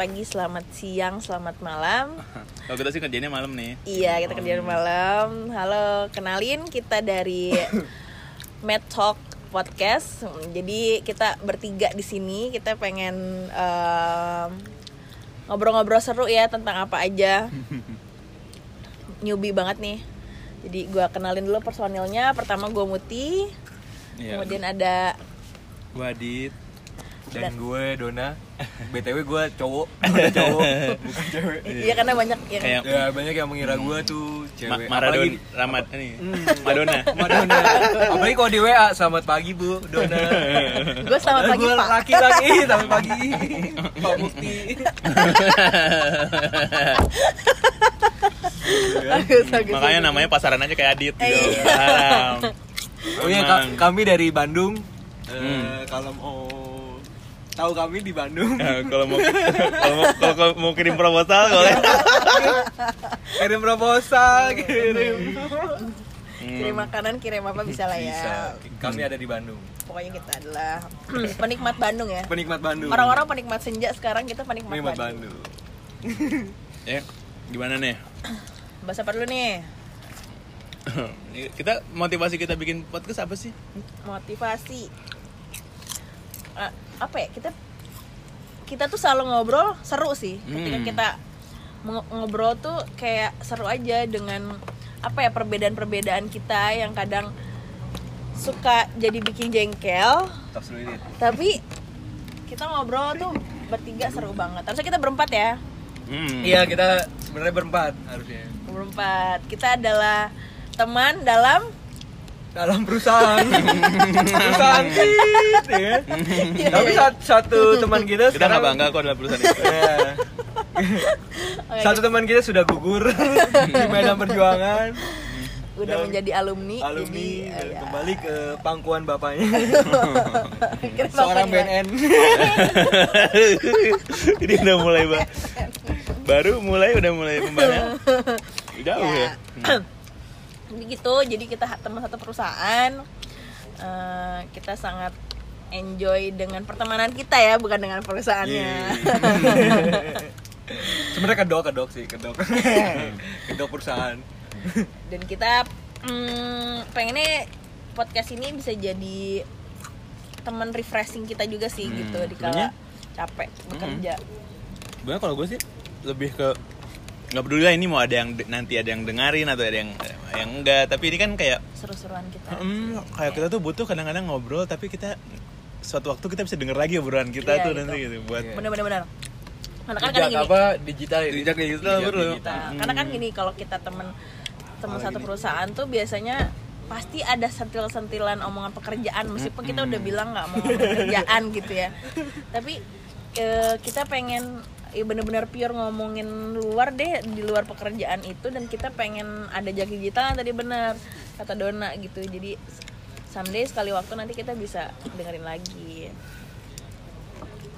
pagi, selamat siang, selamat malam. Kalau kita sih kerjanya malam nih. Iya, kita kerjaan malam. Halo, kenalin kita dari Mad Talk Podcast. Jadi kita bertiga di sini, kita pengen em, ngobrol-ngobrol seru ya tentang apa aja. Newbie banget nih. Jadi gua kenalin dulu personilnya. Pertama gue Muti, Iya. kemudian ada Gua Adit. dan gue Dona btw gue cowok udah cowok bukan cewek Iya karena banyak yang Kayak ya banyak yang mengira gue tuh Ma cewek Maradona, apalagi Ramat ini. Madonna. Madonna apalagi kalau di WA selamat pagi bu Dona gue selamat pagi gue Pak. laki-laki selamat pagi Pak bagus, Makanya namanya pasaran aja kayak Adit gitu. Iya. Haram. oh iya kami dari Bandung Eh, Hmm. kalau mau tahu kami di Bandung. Ya, kalau mau kalau mau, kalau, kalau mau kirim proposal boleh. kirim proposal kirim. Kirim. Makanan kirim apa bisa lah ya. Bisa kami ada di Bandung. Pokoknya kita adalah penikmat Bandung ya. Penikmat Bandung. Orang-orang penikmat senja sekarang kita penikmat, penikmat Bandung. Bandung. Ya, gimana nih? bahasa apa dulu nih? Kita motivasi kita bikin podcast apa sih? motivasi. Eh, apa ya kita kita tuh selalu ngobrol seru sih. Ketika Hmm. kita ngobrol tuh kayak seru aja dengan apa ya perbedaan-perbedaan kita yang kadang suka jadi bikin jengkel. Tapi kita ngobrol tuh bertiga seru banget. Harusnya kita berempat ya. Hmm. Iya kita sebenarnya berempat harusnya. Berempat. Kita adalah teman dalam dalam perusahaan perusahaan Tit, ya. tapi sat- satu teman kita Kita nggak sekarang bangga kok dalam perusahaan itu. Ya. Oke, satu teman kita sudah gugur di medan perjuangan udah Dan menjadi alumni, alumni jadi dan eh, ya. kembali ke pangkuan bapaknya seorang bapaknya. BNN Ini udah mulai ba baru mulai udah mulai pembahasan. Jauh ya. Ya. Jadi gitu, jadi kita teman satu perusahaan. Eh, kita sangat enjoy dengan pertemanan kita ya, bukan dengan perusahaannya. sebenarnya kedok kedok sih kedok kedok perusahaan Dan kita mm, pengennya podcast ini bisa jadi teman refreshing kita juga sih Hmm, gitu di kala capek bekerja. Sebenarnya kalau gue sih lebih ke nggak peduli lah ini mau ada yang nanti ada yang dengerin atau ada yang yang enggak tapi ini kan kayak Seru-seruan kita. hmm, kayak kita tuh butuh kadang-kadang ngobrol tapi kita suatu waktu kita bisa denger lagi obrolan kita Iya, tuh gitu. nanti gitu buat Iya. Bener-bener bener. Karena kan gini, apa digital ya Jejak digital, Jejak bro. digital. Nah, karena kan gini kalau kita temen temen Oh, satu gini. perusahaan tuh biasanya pasti ada sentil-sentilan omongan pekerjaan meskipun kita udah bilang nggak mau pekerjaan gitu ya tapi eh, kita pengen ya bener-bener pure ngomongin luar deh di luar pekerjaan itu dan kita pengen ada jaki digital tadi bener kata Dona gitu jadi someday sekali waktu nanti kita bisa dengerin lagi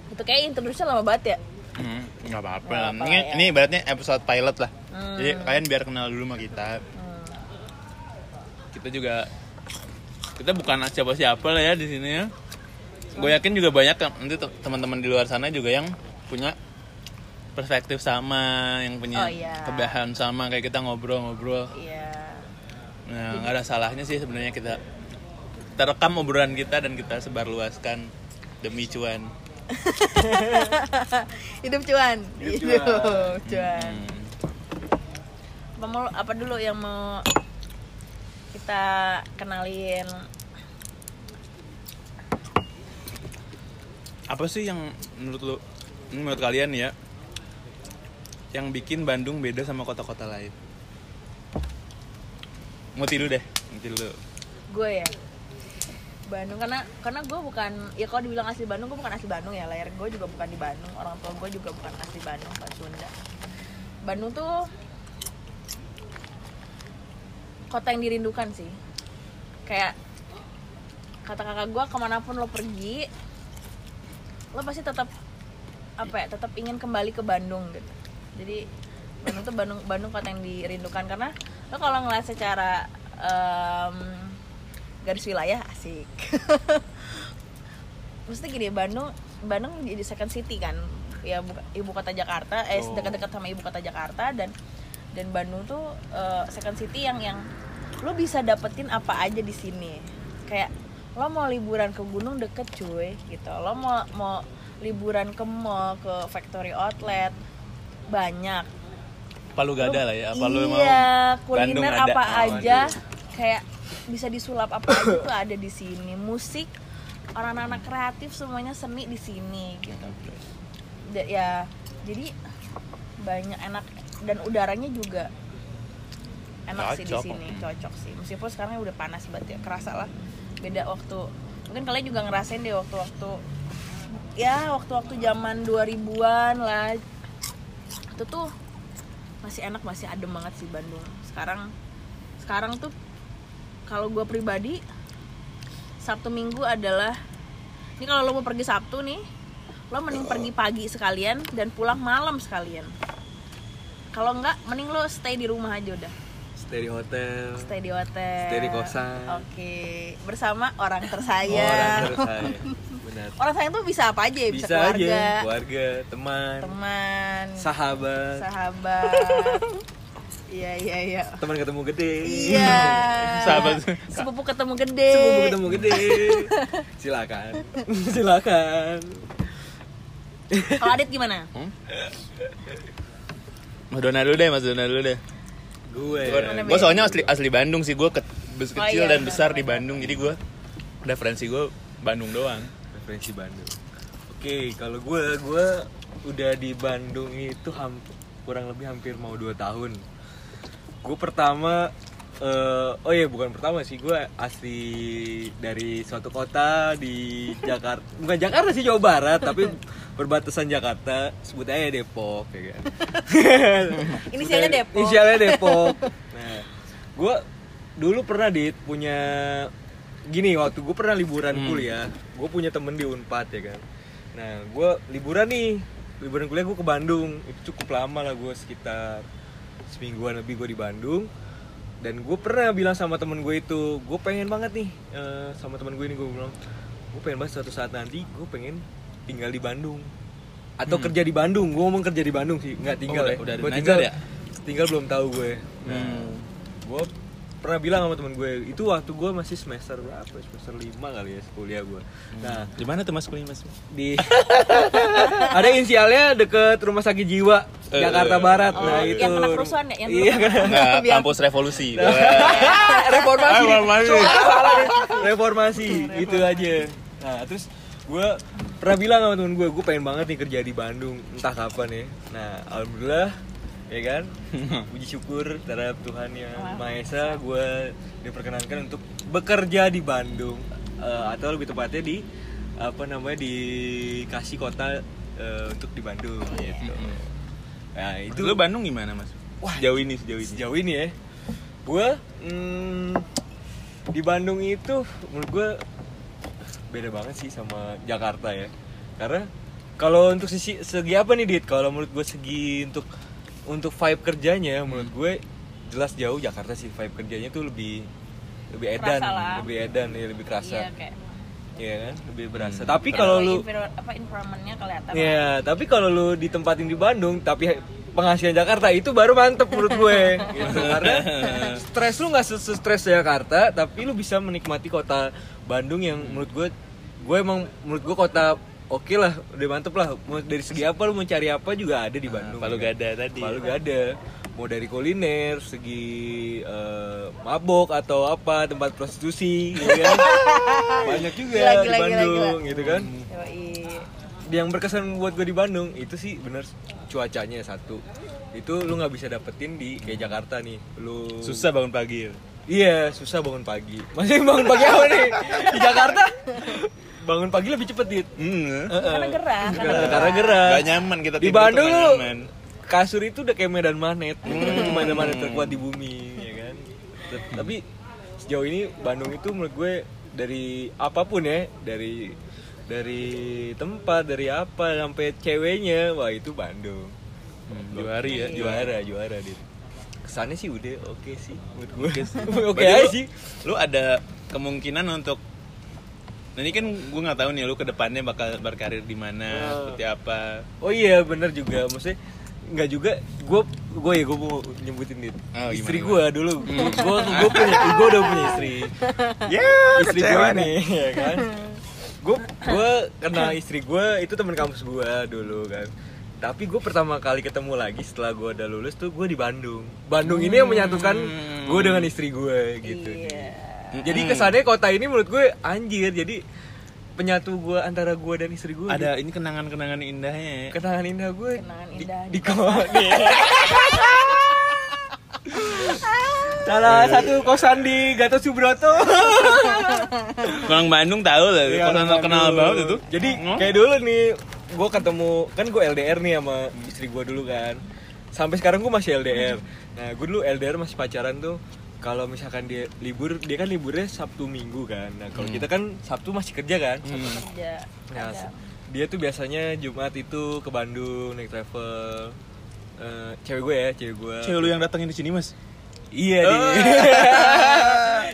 itu kayak introduction lama banget ya Hmm, nggak apa-apa Nggak lah. apa-apa Ini, ya. ini ibaratnya episode pilot lah. Hmm. Jadi kalian biar kenal dulu sama kita. Hmm. Kita juga kita bukan siapa-siapa lah ya di sini ya. Gue yakin juga banyak nanti te- teman-teman di luar sana juga yang punya perspektif sama, yang punya Oh, iya. kebahan sama kayak kita ngobrol-ngobrol. iya Nah, nggak ada salahnya sih sebenarnya kita kita rekam obrolan kita dan kita sebarluaskan demi cuan. hidup cuan Hidup hidup cuan. cuan Hmm. apa mau apa dulu yang mau kita kenalin apa sih yang menurut lu menurut kalian ya yang bikin Bandung beda sama kota-kota lain. Muti dulu deh Muti dulu. Gue ya. Bandung karena karena gue bukan ya kalau dibilang asli Bandung gue bukan asli Bandung ya lahir gue juga bukan di Bandung orang tua gue juga bukan asli Bandung bukan Sunda. Bandung tuh kota yang dirindukan sih. Kayak kata kakak gue ke mana pun lo pergi lo pasti tetap apa ya tetap ingin kembali ke Bandung gitu jadi Bandung tuh Bandung Bandung kota yang dirindukan. Karena lo kalau ngeliat secara em, garis wilayah asik. Maksudnya gini Bandung Bandung jadi second city kan. Ya buka- ibu kota Jakarta eh Oh. dekat-dekat sama ibu kota Jakarta. Dan dan Bandung tuh eh, second city yang yang lo bisa dapetin apa aja di sini. Kayak lo mau liburan ke gunung deket cuy gitu. Lo mau mau liburan ke mall ke factory outlet banyak. Palu gak ada lah ya apa lu mau iya Bandung kuliner ada. apa Oh, aja kayak bisa disulap apa aja tuh ada di sini. Musik orang anak kreatif semuanya seni di sini gitu. Ya jadi banyak enak dan udaranya juga enak sih di Cocok. sini cocok sih. Meskipun sekarang udah panas banget ya kerasa lah beda waktu mungkin kalian juga ngerasain deh waktu-waktu ya waktu-waktu zaman 2000-an lah itu tuh masih enak masih adem banget sih Bandung. Sekarang sekarang tuh kalau gue pribadi Sabtu Minggu adalah ini kalau lo mau pergi Sabtu nih lo mending pergi pagi sekalian dan pulang malam sekalian. Kalau enggak mending lo stay di rumah aja udah. Stay di hotel. Stay di hotel. Stay di kosan. oke bersama orang orang tersayang. terus saya benar orang sayang tuh bisa apa aja ya? Bisa, bisa keluarga aja keluarga teman teman sahabat. sahabat. Iya iya iya. Teman ketemu gede. Iya. Sahabat. sepupu ketemu gede. Sepupu ketemu gede. Silakan. Silakan. Kalau Adit gimana? Hmm? Mas Dona dulu deh, Mas Dona dulu deh. gue. Gue soalnya asli asli Bandung sih, gue ke, Oh, kecil iya, dan besar di. Bandung, jadi gue referensi gue Bandung doang. Referensi Bandung. Oke kalau gue gue udah di Bandung itu ham- kurang lebih hampir mau 2 tahun. Gue pertama eh, oh iya bukan pertama sih gue asli dari suatu kota di Jakarta bukan Jakarta sih Jawa Barat tapi perbatasan Jakarta. Sebut aja Depok ya kan? Inisialnya Depok. inisialnya Depok. Nah gue dulu pernah dit punya gini waktu gue pernah liburan Hmm. kuliah gue punya temen di Unpad ya kan nah gue liburan nih liburan kuliah gue ke Bandung itu cukup lama lah gue sekitar semingguan lebih gue di Bandung dan gue pernah bilang sama temen gue itu gue pengen banget nih eh, sama temen gue ini gue bilang gue pengen banget suatu saat nanti gue pengen tinggal di Bandung atau Hmm. kerja di Bandung gue ngomong kerja di Bandung sih nggak tinggal Oh, udah- ya udah nazar tinggal ya? tinggal belum tahu gue nah, Hmm. gue pernah bilang sama temen gue itu waktu gue masih semester berapa semester 5 kali ya kuliah gue nah Di mana tuh Mas kuliah Mas? di ada inisialnya deket rumah sakit jiwa Eh, Jakarta eh. Barat Oh, nah itu yang kena kerusuhan ya? Yang iya kan kampus revolusi. reformasi Reformasi. nih. reformasi itu aja nah terus gue pernah bilang sama temen gue gue pengen banget nih kerja di Bandung entah kapan ya nah alhamdulillah ya kan? Puji syukur terhadap Tuhan yang Maha Esa gue diperkenankan untuk bekerja di Bandung. Eh, atau lebih tepatnya di apa namanya dikasih kota eh, untuk di Bandung gitu. Nah itu lu Bandung gimana Mas? Wah, Sejauh ini sejauh ini. sejauh ini ya. Gue hmm, di Bandung itu menurut gue beda banget sih sama Jakarta ya. Karena kalau untuk sisi segi apa nih dit? Kalau menurut gue segi untuk untuk vibe kerjanya menurut gue jelas jauh Jakarta sih vibe kerjanya tuh lebih lebih edan lebih edan ya lebih kerasa. Iya kayak Iya kan? Lebih berasa. Hmm. tapi kalau lu apa environmentnya kelihatan Iya, tapi kalau lu ditempatin di Bandung tapi penghasilan Jakarta itu baru mantep menurut gue gitu. Karena stres lu nggak stres Jakarta, tapi lu bisa menikmati kota Bandung yang menurut gue gue emang menurut gue kota oke lah, udah mantep lah. Mau dari segi apa lu mau cari apa juga ada di Bandung. Palu ya kan? Gada tadi. Palu Gada. Mau dari kuliner, segi eh, mabok atau apa, tempat prostitusi, ya kan? Banyak juga Gila, di gila, gila, Bandung gila. gitu kan Yoi. yang berkesan buat gue di Bandung itu sih bener cuacanya satu itu lu nggak bisa dapetin di kayak Jakarta nih lu Susah bangun pagi. ya? iya susah bangun pagi masih bangun pagi apa nih di Jakarta bangun pagi lebih cepet dit. Hmm. karena gerah. Karena karena, gerah. karena gerah Gak nyaman kita di Bandung lu kasur itu udah kayak medan magnet. Itu Hmm. medan magnet terkuat di bumi ya kan? T- tapi sejauh ini Bandung itu menurut gue dari apa pun ya dari dari tempat dari apa sampai ceweknya wah itu Bandung. Hmm, juara ya, juara juara dit. Kesannya sih udah oke sih menurut gue. Oke oke Berarti aja sih. Lu ada kemungkinan untuk Nah ini kan gue nggak tahu nih lu ke depannya bakal berkarir di mana, Oh. seperti apa. Oh iya bener juga. Maksudnya nggak juga gue gue ya gue mau nyebutin nih Oh, istri gue dulu. Gue gue punya gue udah punya istri. Ya, istri gue nih ya kan? Gue gue kenal istri gue itu teman kampus gue dulu kan. Tapi gue pertama kali ketemu lagi setelah gue udah lulus tuh gue di Bandung. Bandung ini yang menyatukan gue dengan istri gue gitu Iya. jadi kesannya kota ini menurut gue anjir jadi penyatu gue antara gue dan istri gue Ada ini kenangan-kenangan indahnya ya. kenangan indah gue Kenangan di, indah di, di di- salah satu kosan di Gatot Subroto Orang Bandung tahu lah, Iya, kenal orang kenal Bandung. banget itu. jadi Hmm? kayak dulu nih gue ketemu kan gue LDR nih sama istri gue dulu kan sampai sekarang gue masih LDR nah gue dulu LDR masih pacaran tuh kalau misalkan dia libur dia kan liburnya Sabtu Minggu kan nah kalau Hmm. kita kan Sabtu masih kerja kan Hmm. Kerja. Nah, Ada. dia tuh biasanya Jumat itu ke Bandung naik travel. Eh, cewek gue ya, cewek gue. Cewek lu yang datangin di sini, Mas. Iya Oh. Di.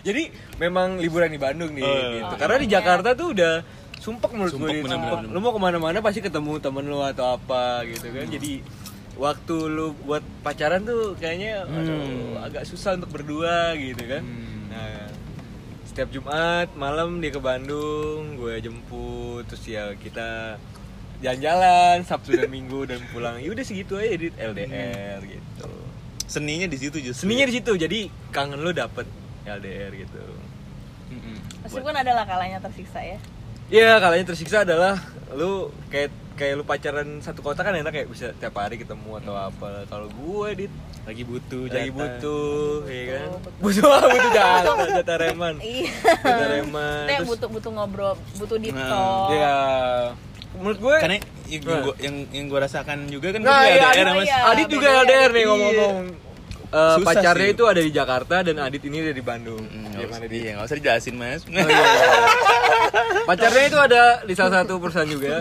Jadi memang liburan di Bandung nih. Oh. gitu. Karena di Jakarta tuh udah sumpek menurut Sumpek, gue. Dit. bener-bener. Sumpek. Lu mau ke mana-mana pasti ketemu temen lu atau apa gitu kan. Jadi waktu lu buat pacaran tuh kayaknya aduh, Hmm. agak susah untuk berdua gitu kan. Hmm. Nah, setiap Jumat malam dia ke Bandung, gue jemput, terus ya kita jalan-jalan Sabtu dan Minggu dan pulang. Ya udah segitu aja di LDR gitu. Seninya di situ justru. Seninya di situ, jadi kangen lu dapet LDR gitu. Mm-mm. Meskipun adalah kalanya tersiksa ya. Iya, kalanya tersiksa adalah lu kayak kayak lu pacaran satu kota kan enak kayak bisa tiap hari ketemu atau apa. Kalau gue dit lagi butuh lagi butuh, ya kan? Betul, Butuh butuh jatah, jatah reman. Iya. Jatah reman. Terus- butuh butuh ngobrol, butuh deep Nah, talk. Iya. Menurut gue Karena yang, gua, yang yang gua rasakan juga kan Nah, iya, LDR iya. Adit juga ya. LDR nih Iya. ngomong-ngomong. Eh, Susah pacarnya sih. itu ada di Jakarta dan Adit ini ada di Bandung. Mm, usah-? Iya, nggak usah dijelasin, Mas. Oh, iya. Pacarnya itu ada di salah satu perusahaan juga.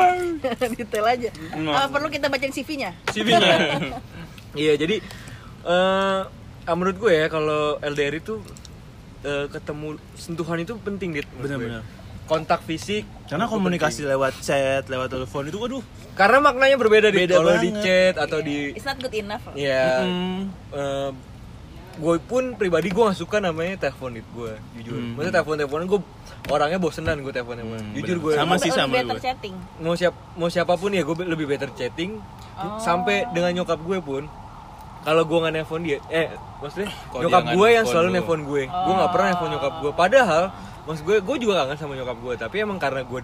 Detail aja. Hmm. Ah, perlu kita bacain CV-nya. CV-nya. Iya, jadi eh ah, menurut gue ya kalau LDR itu eh, ketemu sentuhan itu penting dit. Benar-benar. Kontak fisik. Karena komunikasi penting. lewat chat, lewat telepon itu aduh. Karena maknanya berbeda. Beda Kalau di chat atau di It's not good enough. ya Mm. eh, gue pun pribadi gue gak suka namanya telepon itu gue jujur Hmm. maksudnya telepon teleponan gue orangnya bosenan gue telepon telepon Hmm, jujur gue Sama sih, sama better gue. chatting. mau siap mau siapa pun ya gue lebih better chatting Oh. sampai dengan nyokap gue pun kalau gue nggak nelpon dia eh maksudnya nyokap gue yang selalu lu. nelpon gue gue nggak pernah nelpon nyokap gue padahal maksud gue gue juga kangen sama nyokap gue tapi emang karena gue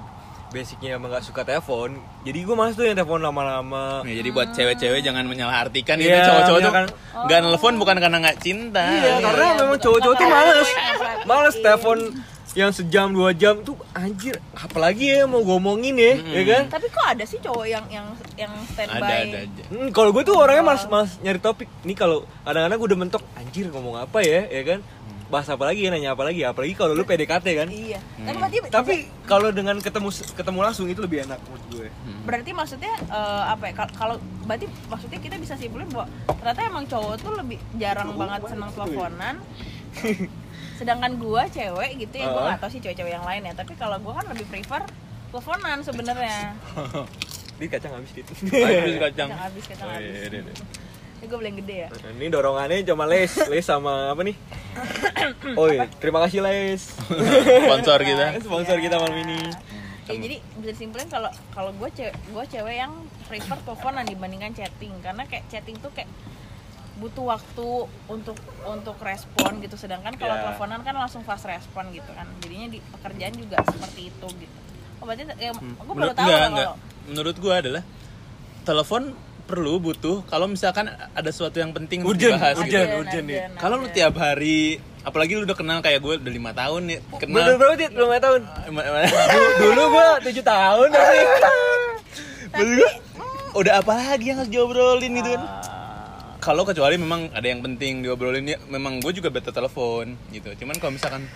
basicnya emang gak suka telepon jadi gue males tuh yang telepon lama-lama Ya, jadi buat cewek-cewek jangan menyalahartikan gitu Iya, cowok-cowok tuh misalkan- nggak nelfon bukan karena nggak cinta. Iya, karena iya, memang betul. cowok-cowok tuh males. Males telepon yang sejam dua jam tuh anjir apalagi ya mau ngomongin ya, ya kan? Tapi kok ada sih cowok yang yang yang Ada standby? ada aja. Hmm, kalau gue tuh orangnya males males nyari topik. Nih kalau kadang-kadang gue udah mentok anjir ngomong apa ya, ya kan? Bahas apa lagi ya, nanya apa lagi apalagi kalau lu PDKT kan. Iya. Hmm. Tapi Tapi kalau dengan ketemu ketemu langsung itu lebih enak menurut gue. berarti maksudnya eh, apa ya? kal- Kalau berarti maksudnya kita bisa simpulin bahwa ternyata emang cowok tuh lebih jarang banget senang teleponan. Sedangkan gua cewek gitu ya, gua Ah. nggak tahu sih cewek-cewek yang lain ya. Tapi kalau gua kan lebih prefer teleponan sebenarnya. Ini kacang habis gitu. Habis kacang. Kacang habis, kacang Oh, habis. iya, iya, iya. Ini gue beli yang gede ya. Nah, Ini dorongannya cuma les, les sama apa nih? Oh iya, terima kasih les. Sponsor kita. Sponsor kita malam ini. Ya, jadi bisa disimpulin kalau kalau gue cewek gue cewek yang prefer teleponan dibandingkan chatting karena kayak chatting tuh kayak butuh waktu untuk untuk respon gitu sedangkan kalau Ya. teleponan kan langsung fast respon gitu kan jadinya di pekerjaan juga seperti itu gitu oh berarti ya, gue baru Hmm. Menurut tahu enggak, Menurut gua adalah telepon perlu butuh kalau misalkan ada sesuatu yang penting Urgent, dibahas urgent. gitu. urgent nih. Kalau lu tiap hari apalagi lu udah kenal kayak gue udah lima tahun nih Belum kenal berapa Dit? Belum lima tahun. Du- Dulu gua 7 tahun tapi Maksud gua, udah apa lagi yang harus diobrolin gitu kan Ah. kalau kecuali memang ada yang penting diobrolin ya memang gue juga beta telepon gitu cuman kalau misalkan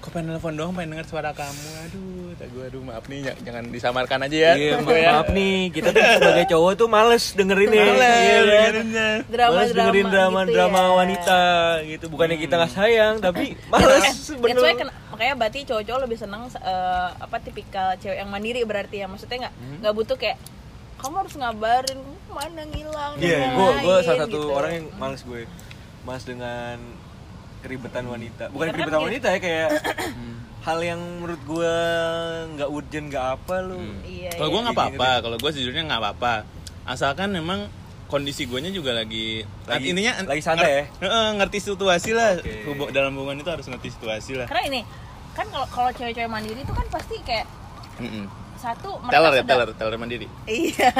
kok pengen telepon doang pengen denger suara kamu aduh tak gue aduh maaf nih jangan- jangan disamarkan aja ya Iya, Gua ya. maaf nih, kita tuh sebagai cowok tuh males dengerin nih. Males Iya, kan? dengerinnya. drama Males drama dengerin drama gitu drama ya. wanita gitu. Bukannya kita nggak sayang, tapi Eh, males why bener. makanya berarti cowok-cowok lebih seneng eh, apa tipikal cewek yang mandiri berarti ya maksudnya nggak Hmm. nggak butuh kayak kamu harus ngabarin "Kamu ke mana ngilang dan Iya, gue gue lain-lain," salah satu gitu. orang yang males gue mas dengan keribetan wanita. Bukan Karena keribetan kan wanita ya kayak hal yang menurut gue nggak urgent nggak apa lu. iya Kalau iya. gue nggak apa-apa, kalau gue sejujurnya nggak apa-apa. Asalkan memang kondisi guanya juga lagi, Lagi- intinya lagi santai ya? Heeh, ngerti situasi lah. Oke. Hubu- dalam hubungan itu harus ngerti situasi lah. karena ini kan kalau kalau cewek-cewek mandiri itu kan pasti kayak Mm-mm. satu mereka Teller ya, sudah- teller, teller mandiri. Iya,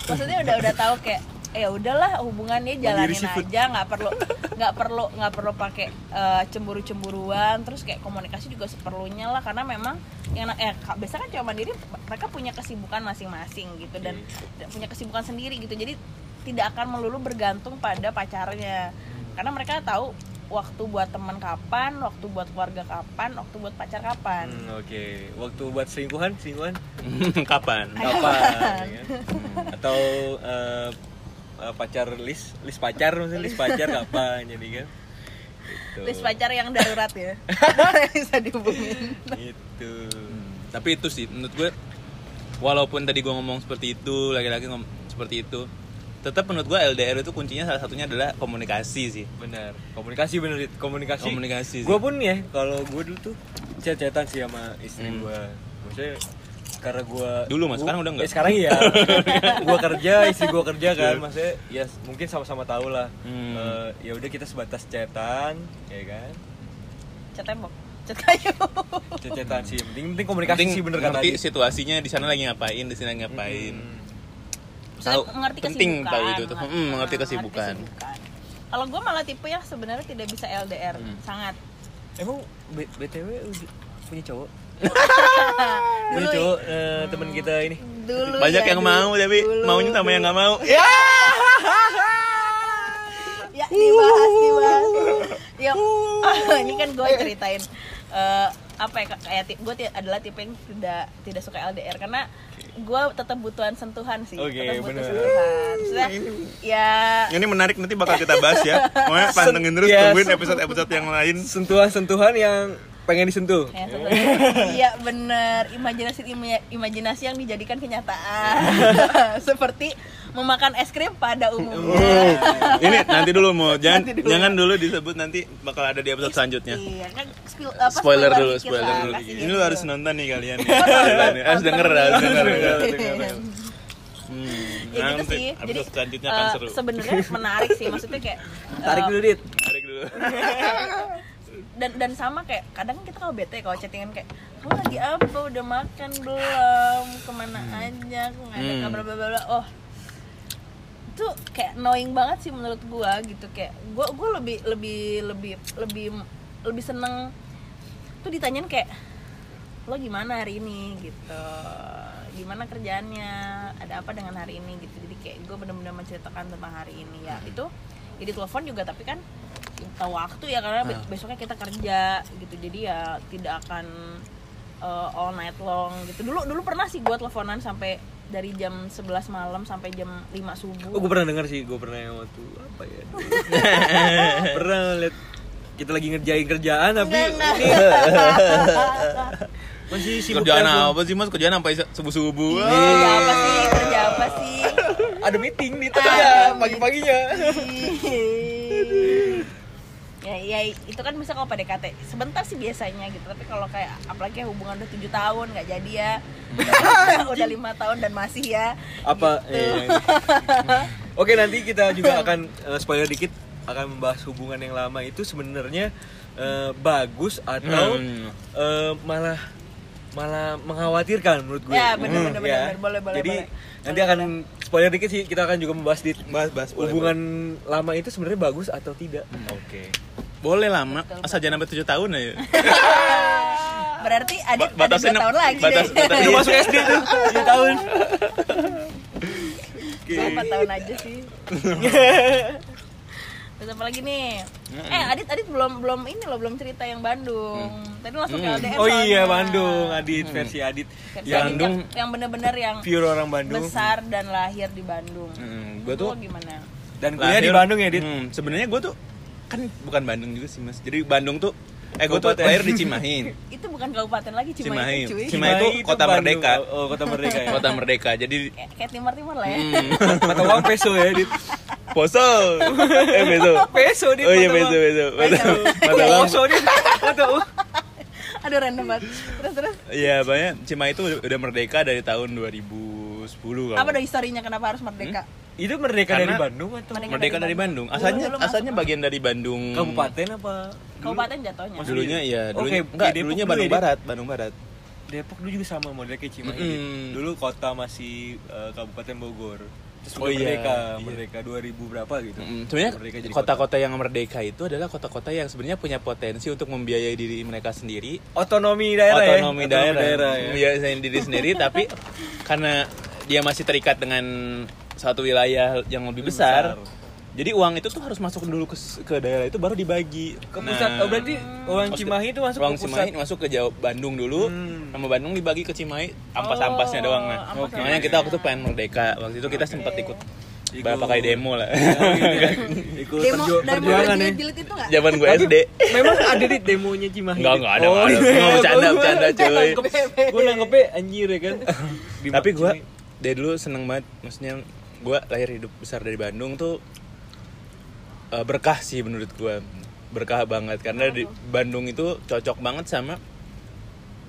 maksudnya udah udah tahu kayak ya udahlah hubungannya jalanin aja nggak perlu nggak perlu nggak perlu pakai eh, cemburu-cemburuan. Terus kayak komunikasi juga seperlunya lah karena memang yang eh biasa kan cewek mandiri mereka punya kesibukan masing-masing gitu dan dan punya kesibukan sendiri gitu. Jadi tidak akan melulu bergantung pada pacarnya. Karena mereka tahu waktu buat teman kapan waktu buat keluarga kapan waktu buat pacar kapan. Hmm, Oke, waktu buat selingkuhan, selingkuhan? Kapan? kapan? ya? Atau eh, eh, pacar list, list pacar maksudnya list pacar kapan jadi kan? Gitu. list pacar yang darurat ya yang bisa dihubungin Gitu. Tapi itu sih menurut gue walaupun tadi gue ngomong seperti itu, laki-laki ngomong seperti itu, tetap menurut gue LDR itu kuncinya salah satunya adalah komunikasi sih. Benar. Komunikasi bener komunikasi. Komunikasi sih. Gue pun ya, kalau gue dulu tuh chat-chatan sih sama istri Hmm. gue. Maksudnya karena gue Dulu, Mas. Sekarang udah nggak? sekarang iya. gue kerja, istri gue kerja kan. Maksudnya ya mungkin sama-sama tahu lah. Hmm. Eh, ya udah kita sebatas chatan, ya kan. cat tembok cat kayu Chat-chatan sih. Yang Penting, penting komunikasi Penting sih bener kata ngerti tadi. situasinya di sana lagi ngapain, di sini lagi ngapain. Hmm. Tahu, mengerti penting kesibukan tahu itu tuh. Hmm, mengerti Ah, kesibukan. kalau gue malah tipe yang sebenarnya tidak bisa LDR Hmm. sangat Emang B- BTW udah punya cowok? dulu cowok eh, temen kita ini. dulu Banyak ya, yang dulu. mau tapi Dulu, maunya sama yang nggak mau. ya dibahas dibahas ya ini kan gue ceritain eh, apa ya kayak gue adalah tipe yang tidak tidak suka LDR karena gue tetap butuhan sentuhan sih Oke, tetap butuh bener. sentuhan Maksudnya, ya Ini menarik nanti bakal kita bahas ya. Pokoknya pantengin terus tungguin episode-episode yang lain. Sentuhan-sentuhan yang pengen disentuh. Ya. Iya bener imajinasi ima- imajinasi yang dijadikan kenyataan seperti memakan es krim pada umumnya. Ini nanti dulu mau jangan Nanti dulu. jangan dulu disebut nanti bakal ada di episode selanjutnya. Iya kan apa, Spoiler dulu, spoiler lah, dulu. Ini dikit. lu harus nonton nih kalian. Harus denger, harus denger. Hmm, ya gitu nanti sih. Jadi episode selanjutnya akan eh, seru. sebenarnya menarik sih maksudnya kayak Tarik eh, dulu, Dit. Tarik dulu. Dan dan sama kayak kadang kita kalau bete kalau chattingan kayak kamu lagi apa? Udah makan belum? Ke mana aja? Nggak ada Hmm. kabar bla bla bla. Oh. Itu kayak annoying banget sih menurut gua gitu kayak gua gua lebih lebih lebih lebih lebih seneng tuh ditanyain kayak lo gimana hari ini? Gitu. Gimana kerjaannya? Ada apa dengan hari ini? Gitu. Jadi kayak gue bener-bener menceritakan tentang hari ini. Ya itu jadi telepon juga tapi kan tahu waktu ya karena Ah. besoknya kita kerja gitu jadi ya tidak akan uh, all night long gitu dulu dulu pernah sih gue teleponan sampai dari jam 11 malam sampai jam 5 subuh Oh, gue pernah dengar sih, gue pernah yang waktu apa ya? pernah lihat kita lagi ngerjain kerjaan tapi Enggak, masih sibuk Kerjaan telepon. apa sih mas? Kerjaan sampai subuh-subuh. kerja apa sih kerja apa sih Ada meeting di Ada tengah pagi-paginya. Ya ya itu kan bisa kalau PDKT sebentar sih biasanya gitu tapi kalau kayak apalagi hubungan udah tujuh tahun nggak jadi ya udah lima tahun dan masih ya Apa? gitu. eh, Oke nanti kita juga akan eh, spoiler dikit akan membahas hubungan yang lama itu sebenarnya eh, bagus atau Hmm. eh, malah malah mengkhawatirkan menurut gue. Ya, bener, bener, Hmm, bener, bener. Boleh, boleh, Jadi boleh. nanti akan spoiler dikit sih kita akan juga membahas di Bahas, bahas. boleh, hubungan lama itu sebenarnya bagus atau tidak. Hmm. Oke. Boleh lama, asal jangan sampai 7 tahun aja. berarti adit Ba- ada dua tahun lagi batas- deh batas- Udah masuk SD tuh 7 tahun. Gua empat tahun aja sih Terus apa lagi nih? Eh, Adit Adit belum belum ini loh, belum cerita yang Bandung. Tadi langsung ke LDR. Oh iya soalnya. Bandung, Adit versi Adit. Versi Yang Adit Bandung. yang, yang bener-bener yang pure orang Bandung. besar dan lahir di Bandung. Hmm, gue tuh gimana? Dan kuliah di Bandung ya, Dit. Hmm, sebenarnya gue tuh kan bukan Bandung juga sih mas. Jadi Bandung tuh Eh, gue tuh lahir di Cimahi. Itu bukan kabupaten lagi Cimahi. Cimahi, itu cuy. Cimahi. itu kota merdeka. Oh, kota merdeka ya. Kota Merdeka. Jadi Kayak, kayak timur-timur lah ya. hmm, Mata uang peso ya, Dit. Poso. Eh. Peso, Dit. Oh iya, uang. beso. Mata, uang. Poso, Dit. Mata uang. Aduh random banget. Terus terus. Iya, banyak Cimahi itu udah merdeka dari tahun 2010 kalau. Apa dong historinya kenapa harus merdeka? Itu merdeka Karena- dari Bandung atau Merdeka Merdeka dari Bandung. Asalnya asalnya bagian dari Bandung. kabupaten apa? Kabupaten jatuhnya. Dulunya iya, Oke, dulunya di enggak, Depok dulunya dulu Bandung ya? Barat, Bandung Barat. Depok dulu juga sama modelnya kayak Cimahi. Mm-mm. Dulu kota masih eh, Kabupaten Bogor. Terus Oh iya, merdeka, iya. merdeka 2000 berapa gitu. Mm, Sebenarnya kota-kota yang merdeka itu adalah kota-kota yang sebenarnya punya potensi untuk membiayai diri mereka sendiri, otonomi daerah ya. otonomi daerah, ya. membiayai diri sendiri, tapi karena dia masih terikat dengan satu wilayah yang lebih Lebih besar, besar. Jadi uang itu tuh harus masuk dulu ke, ke daerah itu baru dibagi Ke pusat. oh berarti uang Cimahi itu masuk uang ke pusat. Cimahi masuk ke Jawa Bandung dulu, Hmm. sama Bandung dibagi ke Cimahi, ampas-ampasnya Oh, doang nah. ampas-ampasnya. Makanya kita waktu itu pengen merdeka, waktu itu kita sempat ikut. Bapak kayak demo lah. Ikut Demo perju- dari perjuangan ya. enggak? Zaman gue SD. Memang ada di demonya Cimahi. Enggak, enggak ada, Oh, enggak ada. iya. Nggak, bercanda, bercanda, cuy. Gue nanggepnya anjir ya kan. Tapi gue dari dulu seneng banget, maksudnya gue lahir hidup besar dari Bandung tuh eh, berkah sih menurut gue, berkah banget karena di Bandung itu cocok banget sama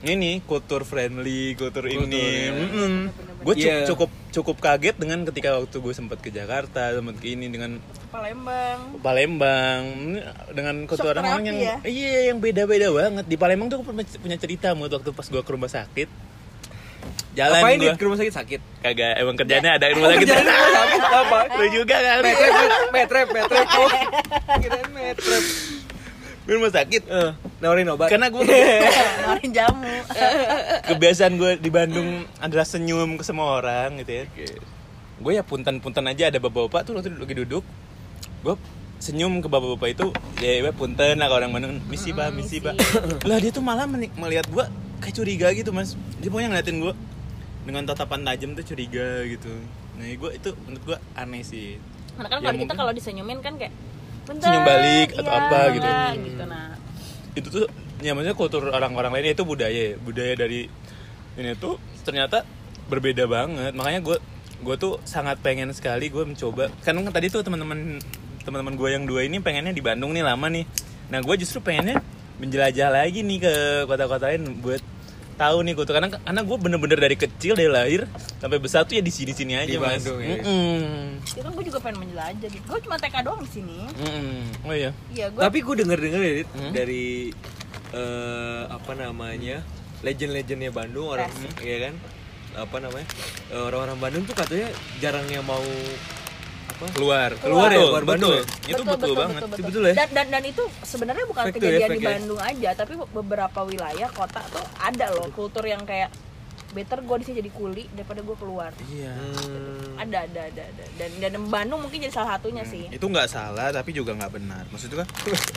ini kultur friendly, kultur, ini. ya. Gue Iya. cukup cukup kaget dengan ketika waktu gue sempat ke Jakarta, sempat ke ini dengan Palembang. Palembang dengan kultur orang terapi yang ya? iya yang beda-beda banget di Palembang tuh gue punya, cerita waktu pas gue ke rumah sakit jalan Ngapain gue Dit? ke rumah sakit sakit? kagak emang kerjanya ada di rumah sakit Kerjaan di rumah sakit apa? lu juga kan Metrep, metrep, metrep. Oh, kirain metrep. di rumah sakit Eh, nawarin obat. karena gue Nawarin jamu. kebiasaan gue di Bandung adalah senyum ke semua orang gitu ya gue ya punten-punten aja ada bapak-bapak tuh waktu lagi duduk gue senyum ke bapak-bapak itu ya ya, punten lah ke orang Bandung misi bah misi bah lah dia tuh malah melihat gue kayak curiga gitu mas. Dia pokoknya ngeliatin gue dengan tatapan tajam tuh curiga gitu. Nah gue itu menurut gue aneh sih. Karena kan Ya, kalau kita kalau disenyumin kan kayak bentar, Senyum balik atau iya, apa gitu. enggak, gitu nah. itu tuh ya maksudnya kultur orang-orang lainnya itu budaya ya. Budaya dari ini tuh ternyata berbeda banget. Makanya gue gue tuh sangat pengen sekali gue mencoba. Kan tadi tuh teman-teman teman-teman gue yang dua ini pengennya di Bandung nih lama nih. Nah gue justru pengennya menjelajah lagi nih ke kota-kota lain buat tahu nih gue tuh karena karena gue bener-bener dari kecil dari lahir sampai besar tuh ya di sini-sini aja Di mas Bandung ya? Mm-mm. Itu kan gue juga pengen menjelajah gitu. Gue cuma TK doang di sini. Mm-mm. oh iya Iya, gue Tapi gue denger-denger ya Dit, Hmm? dari eh, apa namanya legend-legendnya Bandung orang Res. ya kan apa namanya Eh, orang-orang Bandung tuh katanya jarang yang mau apa keluar Keluar ya, Betul, keluar Bandung betul. ya? itu betul, banget Itu betul ya? Dan, dan dan itu sebenarnya bukan Fact ya, kejadian di fact ya. Bandung aja, tapi beberapa wilayah kota tuh ada loh kultur yang kayak better gue di sini jadi kuli daripada gue keluar. iya Hmm. Ada ada ada ada. Dan dan Bandung mungkin jadi salah satunya sih. itu nggak salah tapi juga nggak benar maksud gua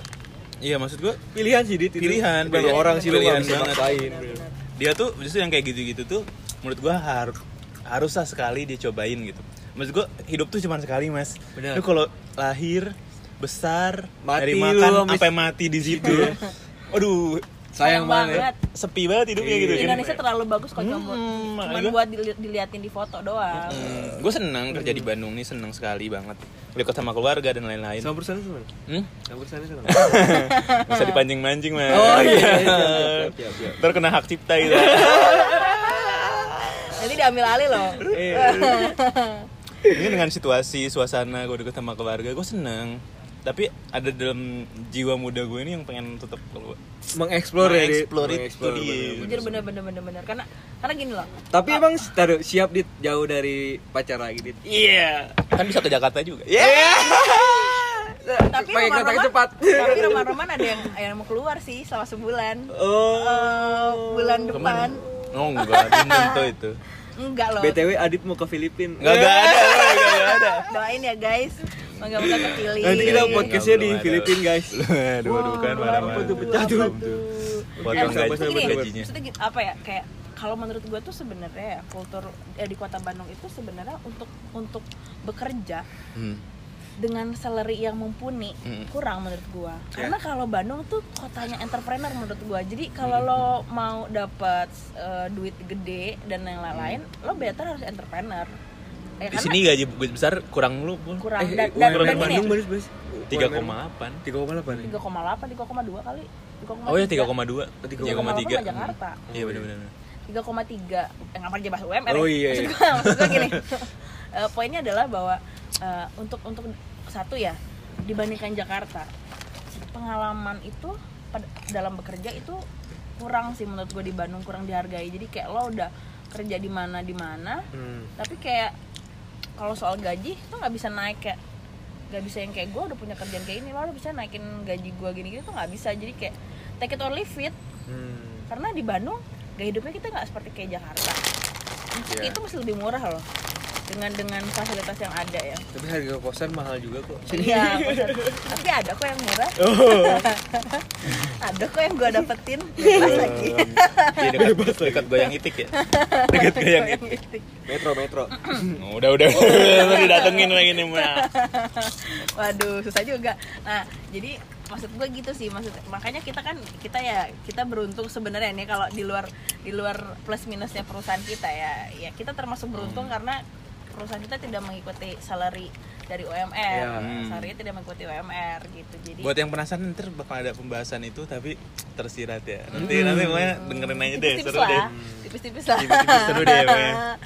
iya maksud gua pilihan sih Dit. Pilihan, Bagi pilihan. orang sih Pilihan banget. dia tuh justru yang kayak gitu-gitu tuh menurut gua harus haruslah sekali dia cobain gitu maksud gua hidup tuh cuma sekali mas Benar. lu kalau lahir besar Mati dari lu makan sampai- sampai mati di situ aduh Sayang banget. sepi banget hidupnya Iya. gitu kan Indonesia terlalu bagus kok cuma Hmm, makanya- buat dili- diliatin di foto doang. gue seneng kerja di Bandung nih seneng sekali banget dekat sama keluarga dan lain-lain Sama perusahaan sama. hmm? Sama perusahaan sama. bisa dipancing-mancing mas Oh iya, iya, siap, siap. ntar kena hak cipta gitu Nanti diambil alih loh. Ini dengan situasi suasana gue deket sama keluarga gue seneng tapi ada dalam jiwa muda gue ini yang pengen tetap keluar Mengeksplor ya. Mengeksplor itu dia. bener-bener. Jujur bener bener bener bener karena karena gini loh. Tapi emang taruh siap dit jauh dari pacar lagi dit. iya kan bisa ke Jakarta juga ya Tapi Pakai kereta roman-roman- cepat. Tapi roman-roman ada yang yang mau keluar sih selama sebulan. Oh. Eh, bulan depan oh enggak belum tentu itu enggak loh. BTW Adit mau ke Filipina. enggak enggak ada enggak ada Doain ya guys. Moga-moga kepilih. Nanti kita podcastnya di. Filipina guys. aduh aduh kan marah-marah Apa tuh, pecah tuh. Potong Eh, maksudnya gajinya. maksudnya gitu, apa ya kayak kalau menurut gue tuh sebenarnya ya kultur eh, di kota Bandung itu sebenarnya untuk untuk bekerja Hmm. Dengan salary yang mumpuni Mm. kurang menurut gua Ya. karena kalau Bandung tuh kotanya entrepreneur menurut gua jadi kalau lo mau dapat eh, duit gede dan yang lain-lain lo better harus entrepreneur ya, Di sini gaji gaji besar kurang lu pun. kurang Eh, dan, dan, dan kurang ini Bandung baris baris 3,8. 3,8 nih 3,8 3,2 kali 3,3 Oh ya 3,2. 3,3 Jakarta Iya benar-benar. 3,3 yang apa aja bahas UMR Oh, ya. iya, maksud iya. gua, maksud gua gini Eh, poinnya adalah bahwa eh, untuk untuk satu ya dibandingkan Jakarta pengalaman itu dalam bekerja itu kurang sih menurut gue di Bandung kurang dihargai jadi kayak lo udah kerja di mana di mana Hmm. tapi kayak kalau soal gaji tuh nggak bisa naik kayak nggak bisa yang kayak gue udah punya kerjaan kayak ini lo udah bisa naikin gaji gue gini-gini tuh nggak bisa jadi kayak take it or leave it Hmm. karena di Bandung gaya hidupnya kita nggak seperti kayak Jakarta Iya. itu masih lebih murah loh dengan dengan fasilitas yang ada ya. Tapi harga kosan mahal juga kok. iya kosan. tapi ada kok yang murah. Ada kok yang gue dapetin. Bebas lagi. Di dekat dekat goyang itik ya. Dekat goyang itik. Metro metro. Oh, udah udah. Udah didatengin lagi nih mah. waduh susah juga. Nah jadi maksud gue gitu sih. Maksud makanya kita kan kita ya kita beruntung sebenarnya nih kalau di luar di luar plus minusnya perusahaan kita ya. Ya kita termasuk beruntung karena perusahaan kita tidak mengikuti salary dari UMR Ya. salary tidak mengikuti UMR gitu jadi Buat yang penasaran ntar bakal ada pembahasan itu tapi tersirat ya. Nanti nanti pokoknya dengerin aja deh seru deh. tipis-tipis lah Tipis-tipis seru deh pokoknya.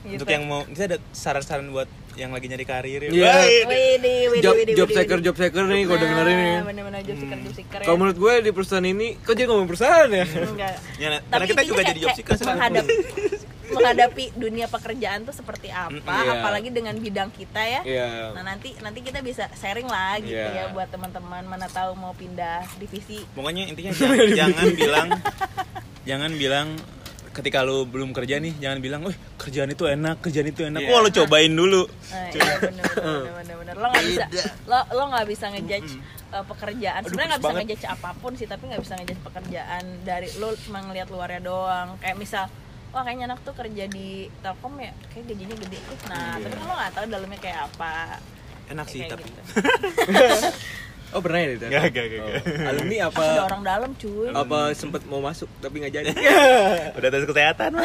Gitu. Untuk yang mau kita ada saran-saran buat yang lagi nyari karir ya. Iya. Wah, Widih, widih, Job widih, job widih, seeker job seeker nih kalau dengerin nih. Nah, bener-bener job seeker job seeker ya. Kalau menurut gue di perusahaan ini, kok jadi ngomong perusahaan ya? Enggak. Ya, karena Tapi kita juga jadi job seeker sekarang. Menghadapi dunia pekerjaan tuh seperti apa, Iya. apalagi dengan bidang kita ya. Iya. Nah nanti nanti kita bisa sharing lah gitu Iya. ya buat teman-teman mana tahu mau pindah divisi. Pokoknya intinya jangan, jangan bilang jangan bilang ketika lu belum kerja nih jangan bilang, "Wih, kerjaan itu enak, kerjaan itu enak." Iya. Wah, lu cobain dulu. Nah, iya bener bener bener bener. Lo nggak bisa lo lo nggak bisa ngejudge uh, pekerjaan. Sebenarnya nggak bisa banget. ngejudge apa pun sih, tapi nggak bisa ngejudge pekerjaan dari lo cuma ngelihat luarnya doang. Kayak misal Wah kayaknya anak tuh kerja di Telkom ya, kayak gajinya gede tuh. Nah, tapi kan lo nggak tahu dalamnya kayak apa. Enak sih Kayak tapi. gitu. Oh pernah ya Gak, gak, gak, gak. Oh. Alumni apa? Ada orang dalam cuy. Apa sempet mau masuk tapi nggak jadi? Udah tes kesehatan.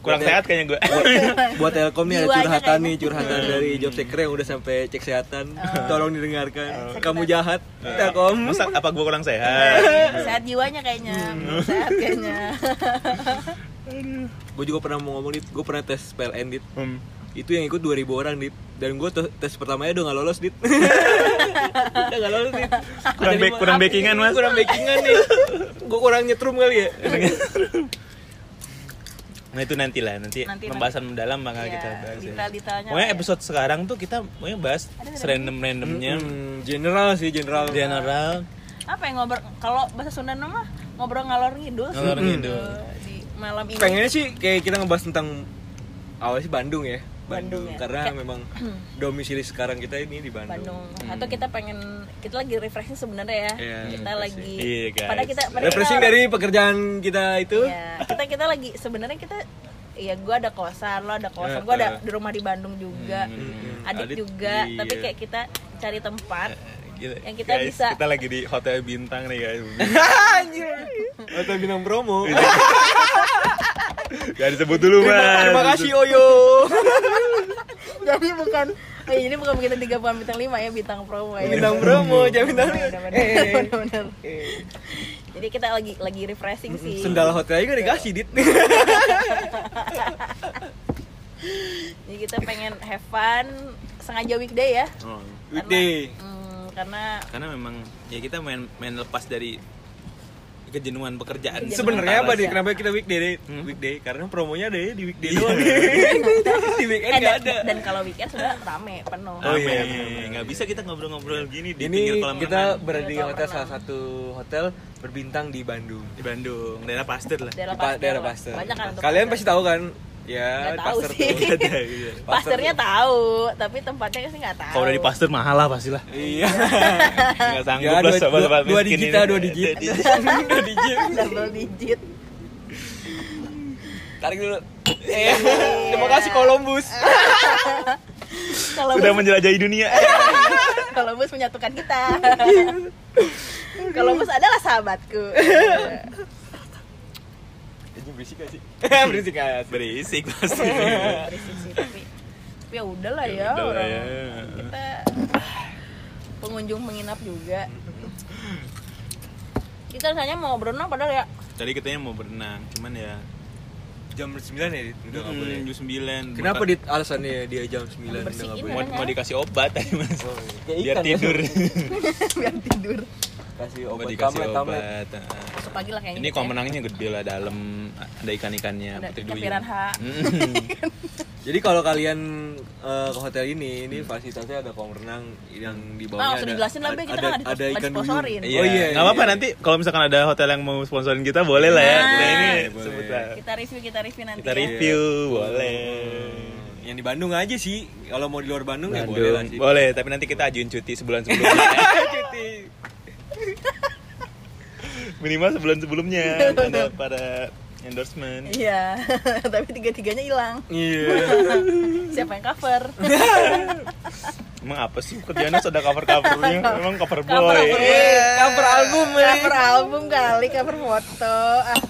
Kurang sehat kayaknya gue. Buat Telkom nih ada curhatan nih, curhatan dari job seeker yang udah sampai cek kesehatan. Tolong didengarkan. Sakit Kamu jahat, Telkom. Masa apa gue kurang sehat? Sehat jiwanya kayaknya, Hmm. sehat kayaknya. Gue juga pernah mau ngomong dit, gue pernah tes PLN dit. Hmm. Itu yang ikut 2000 orang dit. Dan gue tes pertamanya udah gak lolos dit. udah gak lolos dit. Kurang back- kurang backingan, Mas. Kurang backingan nih. gue kurang nyetrum kali ya. Nah itu nanti lah, nanti, Nanti, pembahasan mendalam bakal Iya, kita bahas ya. detail-detailnya Pokoknya ya. episode sekarang tuh kita pokoknya bahas Ada serandom-randomnya Hmm, general sih general. general Apa yang ngobrol kalau bahasa Sunda nama ngobrol ngalor ngidul sih. Ngalor ngidul. Di malam ini. Pengennya sih kayak kita ngebahas tentang awalnya sih Bandung ya. Bandung Bandung, ya. karena Kayak- memang domisili sekarang kita ini di Bandung. Bandung. Atau kita pengen kita lagi refreshing sebenarnya ya. Iya, kita refreshing. lagi Iya, guys. pada kita pada Refreshing kita, dari pekerjaan kita itu. Iya, kita kita lagi sebenarnya kita ya gue ada kosan, lo ada kosan, Eh, gue ada eh. di rumah di Bandung juga, Hmm, adik, Adit, juga, iya. tapi kayak kita cari tempat Gila. Yang kita Guys, bisa- kita lagi di hotel bintang nih guys Anjir. Atau bintang promo. Gak disebut dulu mas Terima kasih Oyo. jadi bukan oh, ini bukan bintang tiga bukan bintang lima ya bintang promo ya Bintang promo, jangan bintang. Bener-bener, Eh, bener-bener. jadi kita lagi lagi refreshing sih Sendal hotel aja gak dikasih dit. jadi kita pengen have fun sengaja weekday ya Oh, Weekday. Hmm, karena Karena memang ya kita main main lepas dari kejenuhan pekerjaan Sebenarnya apa deh? Kenapa kita weekday deh? Hmm? Weekday karena promonya ya di weekday Iya. doang. di weekend eh, nggak dan, ada. dan kalau weekend sudah rame penuh Oh, Rame. iya, bener-bener. nggak bisa kita ngobrol-ngobrol gini di Ini pinggir kolam kita renang berada di hotel salah satu hotel berbintang di Bandung. di Bandung daerah Pasteur lah daerah Pasteur banyak kan untuk Kalian pasti tahu kan? Ya, Nggak tahu sih. tuh. Ada, iya. Pasternya tahu tapi tempatnya sih nggak tahu kalau udah di Pasteur mahal lah pasti lah Iya. nggak sanggup Ya, lah dua, dua, dua digit lah, dua digit. Dua digit. double digit Tarik dulu. Eh, terima kasih Columbus. kalau Sudah menjelajahi dunia. kalau bus menyatukan kita kalau bus adalah sahabatku berisik gak sih? berisik gak sih? Berisik pasti. Berisik sih, tapi tapi ya udahlah ya, Ya udahlah orang ya. kita pengunjung menginap juga kita rasanya mau berenang padahal ya Tadi katanya mau berenang, cuman ya Jam 9 ya? Dit? Udah gak boleh jam 9. Kenapa dit alasannya dia jam 9 udah Bersihin gak ya. boleh? mau, mau dikasih obat tadi Mas. Oh, iya. Kayak Biar tidur. biar tidur Kasih obat dikasih kamlet, kamlet. obat. ah. besok pagi lah kayaknya Ini kolam ya. renangnya gede lah dalam ada ikan-ikannya Ada putri ikan duyung. piranha. Mm. Jadi kalau kalian eh, ke hotel ini, ini fasilitasnya ada kolam renang yang di Ah, bawahnya usah ada dijelasin lah. Kita ada, kan ada ikan disponsorin. duyung. Iya, Oh iya. nggak apa-apa iya. nanti kalau misalkan ada hotel yang mau sponsorin kita boleh lah ya. Nah, Nah, ini boleh. sebut lah. kita review kita review nanti Kita ya. review, boleh. Yang di Bandung aja sih. Kalau mau di luar Bandung, ya boleh lah Bandung. sih. Boleh, tapi nanti kita ajuin cuti sebulan sebelumnya. Cuti. Minimal sebulan sebelumnya ada pada endorsement. iya tapi tiga tiganya hilang Iya. siapa yang cover Emang apa sih kerjanya sudah cover covernya? Emang cover boy. Cover, cover. Iya, cover album ya. cover album kali cover foto ah.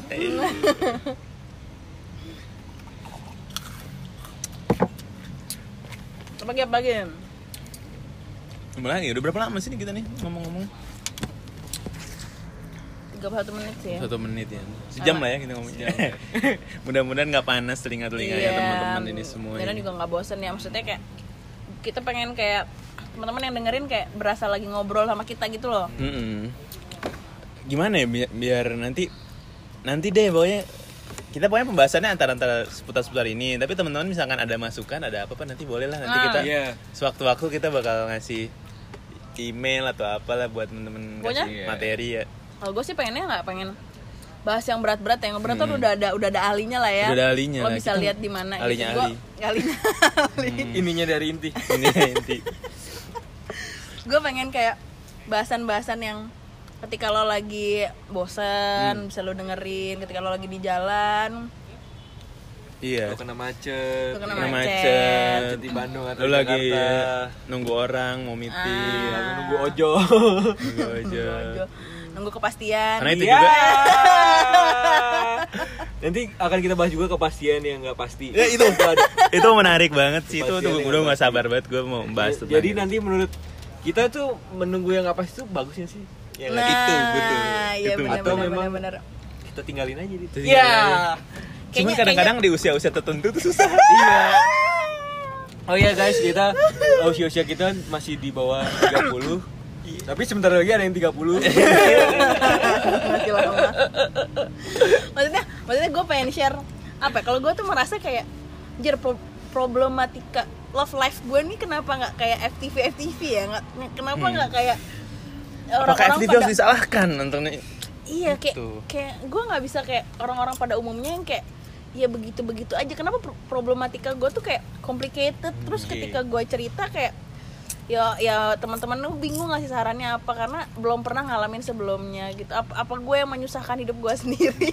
apa lagi apa lagi Gimana lagi? Udah berapa lama sih nih kita nih ngomong-ngomong? 31 menit sih ya Satu menit ya. Sejam lah ya kita ngomongnya. Mudah-mudahan nggak panas telinga-telinganya Iya. teman-teman ini semua. Dan juga nggak bosen ya maksudnya kayak kita pengen kayak teman-teman yang dengerin kayak berasa lagi ngobrol sama kita gitu loh Mm-mm. Gimana ya biar, biar nanti nanti deh pokoknya kita pokoknya pembahasannya antara antara seputar seputar ini tapi teman-teman misalkan ada masukan ada apa apa nanti boleh lah nanti Ah. kita Iya. sewaktu-waktu kita bakal ngasih email atau apalah buat temen-temen Pokoknya- kasih materi ya kalau gue sih pengennya nggak pengen bahas yang berat-berat ya. yang berat tuh udah ada udah ada ahlinya lah ya Hmm. Udah ada ahlinya lo lah. bisa lihat di mana ahlinya gitu. Gua- ahli. Hmm. ahlinya ahli Ininya dari inti. ini inti gue pengen kayak bahasan-bahasan yang ketika lo lagi bosan Hmm. bisa lo dengerin ketika lo lagi di jalan iya Lo kena macet. Lo kena Kena macet. macet di Bandung atau lu lagi ya, nunggu orang mau meeting Ah. Nunggu ojo. nunggu aja Nunggu- nunggu kepastian karena itu Iya. juga Nanti akan kita bahas juga kepastian yang nggak pasti. ya itu itu menarik banget sih itu Kepastian tuh yang gue nggak gak sabar banget gue mau bahas tentang Jadi itu. nanti menurut kita tuh menunggu yang nggak pasti tuh bagusnya sih. Ya nggak? nah itu, betul. iya Itu. benar Atau benar memang- benar kita tinggalin aja gitu. Iya. Cuman Kayaknya- kadang-kadang di usia-usia tertentu tuh susah. Iya. Oh iya guys, kita usia-usia kita masih di bawah 30. Tapi sebentar lagi ada yang 30. masih lama maksudnya maksudnya gue pengen share apa ya, kalau gue tuh merasa kayak jir pro- problematika love life gue nih kenapa nggak kayak FTV FTV ya nggak kenapa Hmm. nggak kayak Apakah FTV pada harus disalahkan nontonnya? iya kayak Gitu. kayak gue nggak bisa kayak orang-orang pada umumnya yang kayak ya begitu begitu aja kenapa pro- problematika gue tuh kayak complicated terus Iya. ketika gue cerita kayak ya ya teman-teman tuh bingung ngasih sarannya apa karena belum pernah ngalamin sebelumnya gitu apa apa gue yang menyusahkan hidup gue sendiri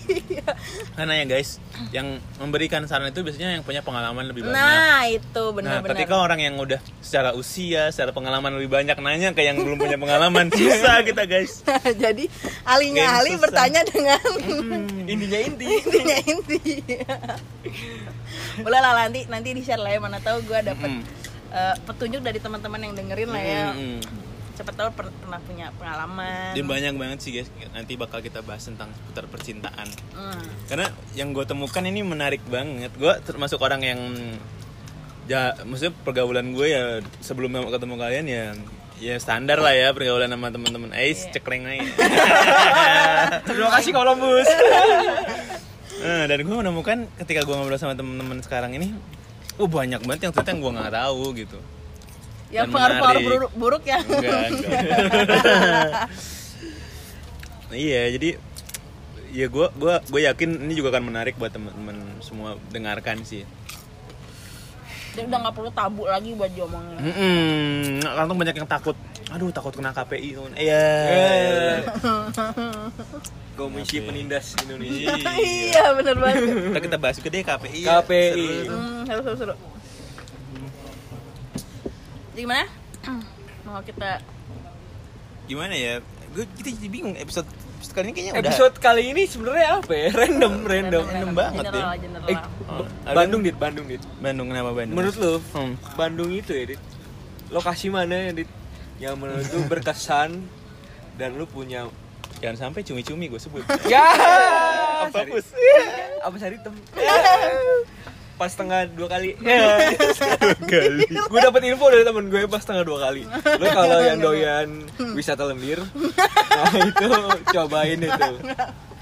Karena ya guys, yang memberikan saran itu biasanya yang punya pengalaman lebih banyak. nah itu Nah, benar-benar ketika orang yang udah secara usia, secara pengalaman lebih banyak nanya ke yang belum punya pengalaman, susah kita guys. jadi alinya ali susah. bertanya dengan Intinya inti. intinya inti boleh lah nanti nanti di share lah ya mana tahu gue dapet Mm. Eh, petunjuk dari teman-teman yang dengerin lah ya Mm-mm. siapa tahu per- pernah punya pengalaman Dan banyak banget sih guys, nanti bakal kita bahas tentang seputar percintaan. Hmm. Karena yang gue temukan ini menarik banget. Gue termasuk orang yang ya, maksudnya pergaulan gue ya sebelum ketemu kalian ya ya standar lah ya pergaulan sama teman-teman. Ais Iya. cekleng aja. Terima kasih Columbus. Nah, dan gue menemukan ketika gue ngobrol sama teman-teman sekarang ini, oh banyak banget yang ternyata yang gue nggak tahu gitu. ya pengaruh-pengaruh buruk, buruk ya Enggak, enggak. iya, jadi ya gue gua gue yakin ini juga akan menarik buat teman-teman semua dengarkan sih. Dia udah nggak perlu tabu lagi buat diomongin Hmm, kantong banyak yang takut. Aduh, takut kena KPI. Iya. Eh. Komisi Penindas Indonesia. iya bener banget Kita kita bahas juga deh KPI. ya. KPI. Seru tuh. hmm, seru seru seru gimana mau kita Gimana ya? Gue kita jadi bingung episode, episode kali ini kayaknya udah Episode kali ini sebenarnya apa ya? Random, random. random banget ya. general, general. Eh, Oh, Bandung dit, Bandung dit. Bandung kenapa Bandung? Menurut lu, Hmm. Bandung itu ya dit. Lokasi mana ya dit? Yang menurut lu berkesan dan lu punya Jangan sampai cumi-cumi gue sebut. ya. Apa pus? apa sari tem? Pas setengah dua kali. Kali. gue dapet info dari temen gue pas setengah dua kali. Lo kalau yang doyan wisata lembir nah itu cobain itu.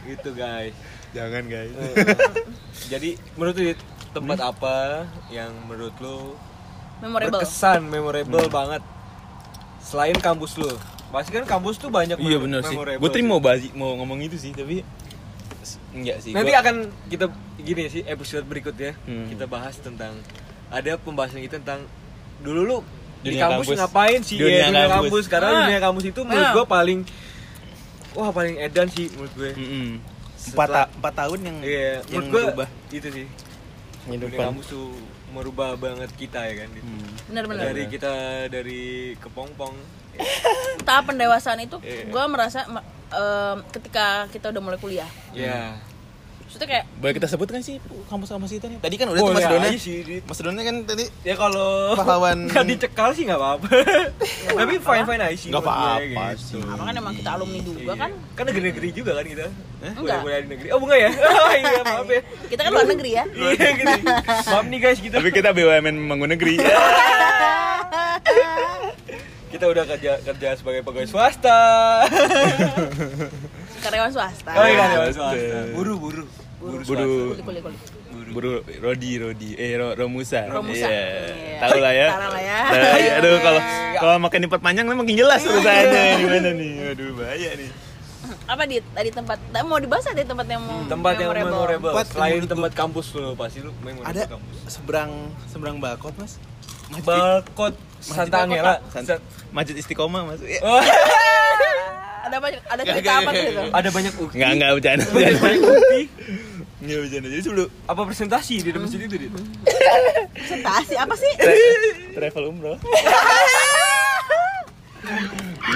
Gitu guys. Jangan guys. Eh, jadi menurut lu Dit, tempat apa yang menurut lu memorable. berkesan memorable banget? Selain kampus lu pasti kan kampus tuh banyak Iya benar sih. Gue tadi mau bahas, mau ngomong itu sih, tapi enggak sih. Nanti Gua- akan kita gini sih episode berikutnya Hmm. kita bahas tentang ada pembahasan kita tentang dulu lu di Dunia kampus, kampus. ngapain sih Dunia ya, dunia kampus. kampus karena Ah. dunia kampus itu menurut Ah. gua paling wah paling edan sih menurut gue. Mm-mm. empat, Setelah- ta- empat tahun yang Iya, yang menurut gua berubah itu sih. Dunia kehidupan. kampus tuh merubah banget kita ya kan. Hmm. benar-benar Dari kita dari kepompong tahap pendewasaan itu Iya. gue merasa em, ketika kita udah mulai kuliah ya. maksudnya kayak Boleh kita sebut kan sih kampus-kampus kita nih? Tadi kan udah Boleh tuh Mas Dona. Mas Dona kan tadi Ya kalau Pahlawan. nggak dicekal sih nggak apa-apa. Tapi fine fine aja sih. Nggak apa-apa gitu. sih. apa kan emang kita alumni juga Iya. kan Kan negeri-negeri juga kan kita. Enggak. Kuliah-kuliah di negeri. Oh, bunga ya? Oh, iya, maaf ya. kita kan luar negeri ya Iya gitu. Maaf nih guys kita. Tapi kita BUMN negeri. Kita udah kerja kerja sebagai pegawai swasta. karyawan swasta Oh iya, karyawan swasta. Buru buru. Buru. Buru. Buru Rodi Rodi eh Ro, Romusa. Romusa. Iya. Iya. Tahu lah ya. Tahu lah ya. Ya. Aduh kalau kalau makin diperpanjang lah makin jelas urusannya di mana nih. Aduh bahaya nih. apa di tadi tempat mau dibahas ada tempat yang mau Tempat yang memorable. Tempat Selain tempat kampus lu pasti lu memorable Ada kampus. seberang seberang Balkot Mas. Balkot Santa Angela. Masjid Istiqomah Mas. Ya. Oh, ada banyak ada Gak, cerita gak, apa gak, tuh gak, itu gak. ada banyak ukti. Enggak enggak bercanda. Banyak banyak ukti. Enggak bercanda. Jadi sebelum Apa presentasi di masjid itu, Dit? presentasi apa sih travel umroh.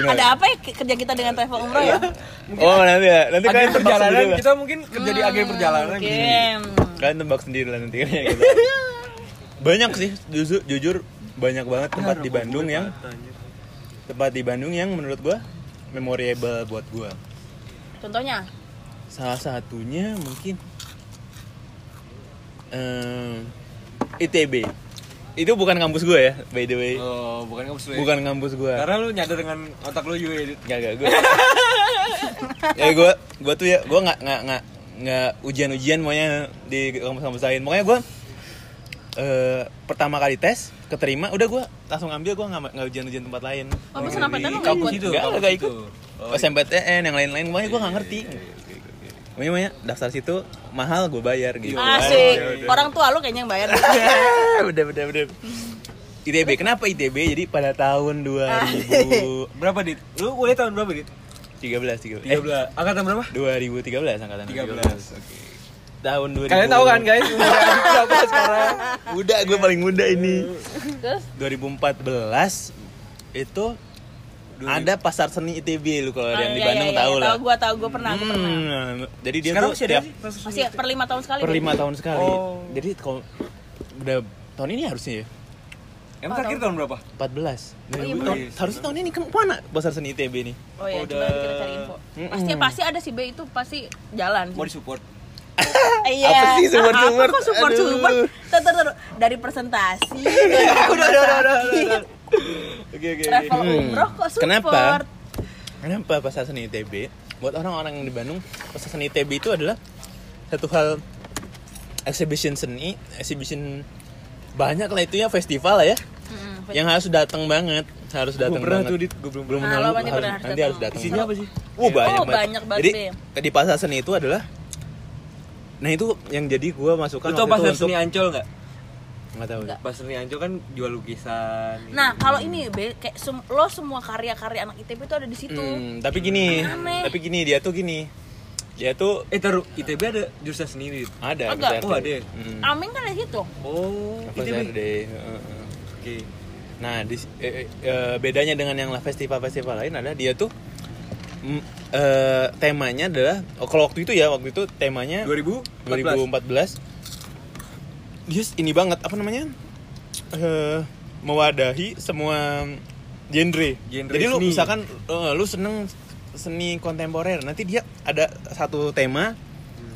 ada apa ya ke- kerja kita dengan travel umroh ya Oh nanti ya, nanti Agen kalian perjalanan kita mungkin kerja di agen perjalanan gitu. Mungkin. Kalian tebak sendiri lah nanti kayaknya gitu. Banyak sih, jujur, jujur banyak banget tempat di Bandung yang tempat di Bandung yang menurut gua memorable buat gua. contohnya Salah satunya mungkin eh, ITB. Itu bukan kampus gua ya, by the way. Oh, bukan kampus lu. ya? Bukan kampus gua. Karena lu nyadar dengan otak lu juga ya, Dit. Gak gak gue. ya gue gue tuh ya gue nggak nggak nggak nggak ujian-ujian maunya di kampus-kampus lain. Makanya gue eh pertama kali tes keterima udah gue langsung ambil gue nggak nggak ujian-ujian tempat lain. Oh, pesan apa? Di Tapi nggak kampus ikut? itu. Nggak nggak ikut. Oh, SMPTN yang lain-lain makanya gue nggak ngerti. Makanya makanya daftar situ mahal gue bayar gitu. asik udah. orang tua lu kayaknya yang bayar udah udah udah. ITB kenapa ITB? Jadi pada tahun 2013 Berapa, Dit? Lu kuliah tahun berapa, Dit? 13 13. Angkatan berapa? 2013 angkatan 13. Oke. Tahun 2000 Kalian tahu kan, guys? Berapa sekarang? muda gue paling muda ini. Terus? 2014 itu ada pasar seni ITB lu kalau Ah, yang di iya, Bandung iya, iya, tahu lah. Tahu gua tahu gua pernah gua pernah. Hmm, jadi dia Sekarang tuh masih tiap masih per lima tahun sekali. Per lima tahun sekali. Oh. jadi kalau udah tahun ini harusnya ya? Emang terakhir tahun berapa? 14 Oh, iya, tahun, harusnya tahun ini ke mana pasar seni ITB nih oh ya Udah. coba kita cari info. Mm-mm. pasti pasti ada sih B itu pasti jalan Mau disupport? Iya Apa sih support, Apa Tuh, tuh, tuh. dari presentasi udah, udah, udah, udah, udah. Oke, oke, travel Hmm. umroh kok support Kenapa? Kenapa pasar seni ITB? Buat orang-orang yang di Bandung, pasar seni ITB itu adalah satu hal exhibition seni, exhibition banyak lah itu ya festival lah ya, Mm, yang harus datang banget, harus datang pernah banget. tuh, Dit. Gua belum belum Nah, harus- nanti harus datang. Isinya apa sih? Uh, banyak Oh, banget. banyak banget, Jadi di pasar seni itu adalah Nah itu yang jadi gua masukkan Lu tau waktu pasar itu seni untuk Ancol nggak? nggak tahu. Nggak. Pasar seni Ancol kan jual lukisan. nah kalau ini be kayak sem- lo semua karya-karya anak ITB itu ada di situ Hmm, tapi gini, Aneh. tapi gini dia tuh gini, dia tuh Eh taruh ITB ada jurusan sendiri. Ada. Ada. PSRD. Oh, ada ya? Hmm. Amin kan di situ Oh, Apa ITB. Oke. Nah, di, eh, eh, bedanya dengan yang festival-festival lain adalah dia tuh mm, eh, temanya adalah oh, kalau waktu itu ya, waktu itu temanya 2014 2014 dia ini banget apa namanya eh mewadahi semua genre. Genre Jadi lu seni. misalkan eh, lu seneng seni kontemporer, nanti dia ada satu tema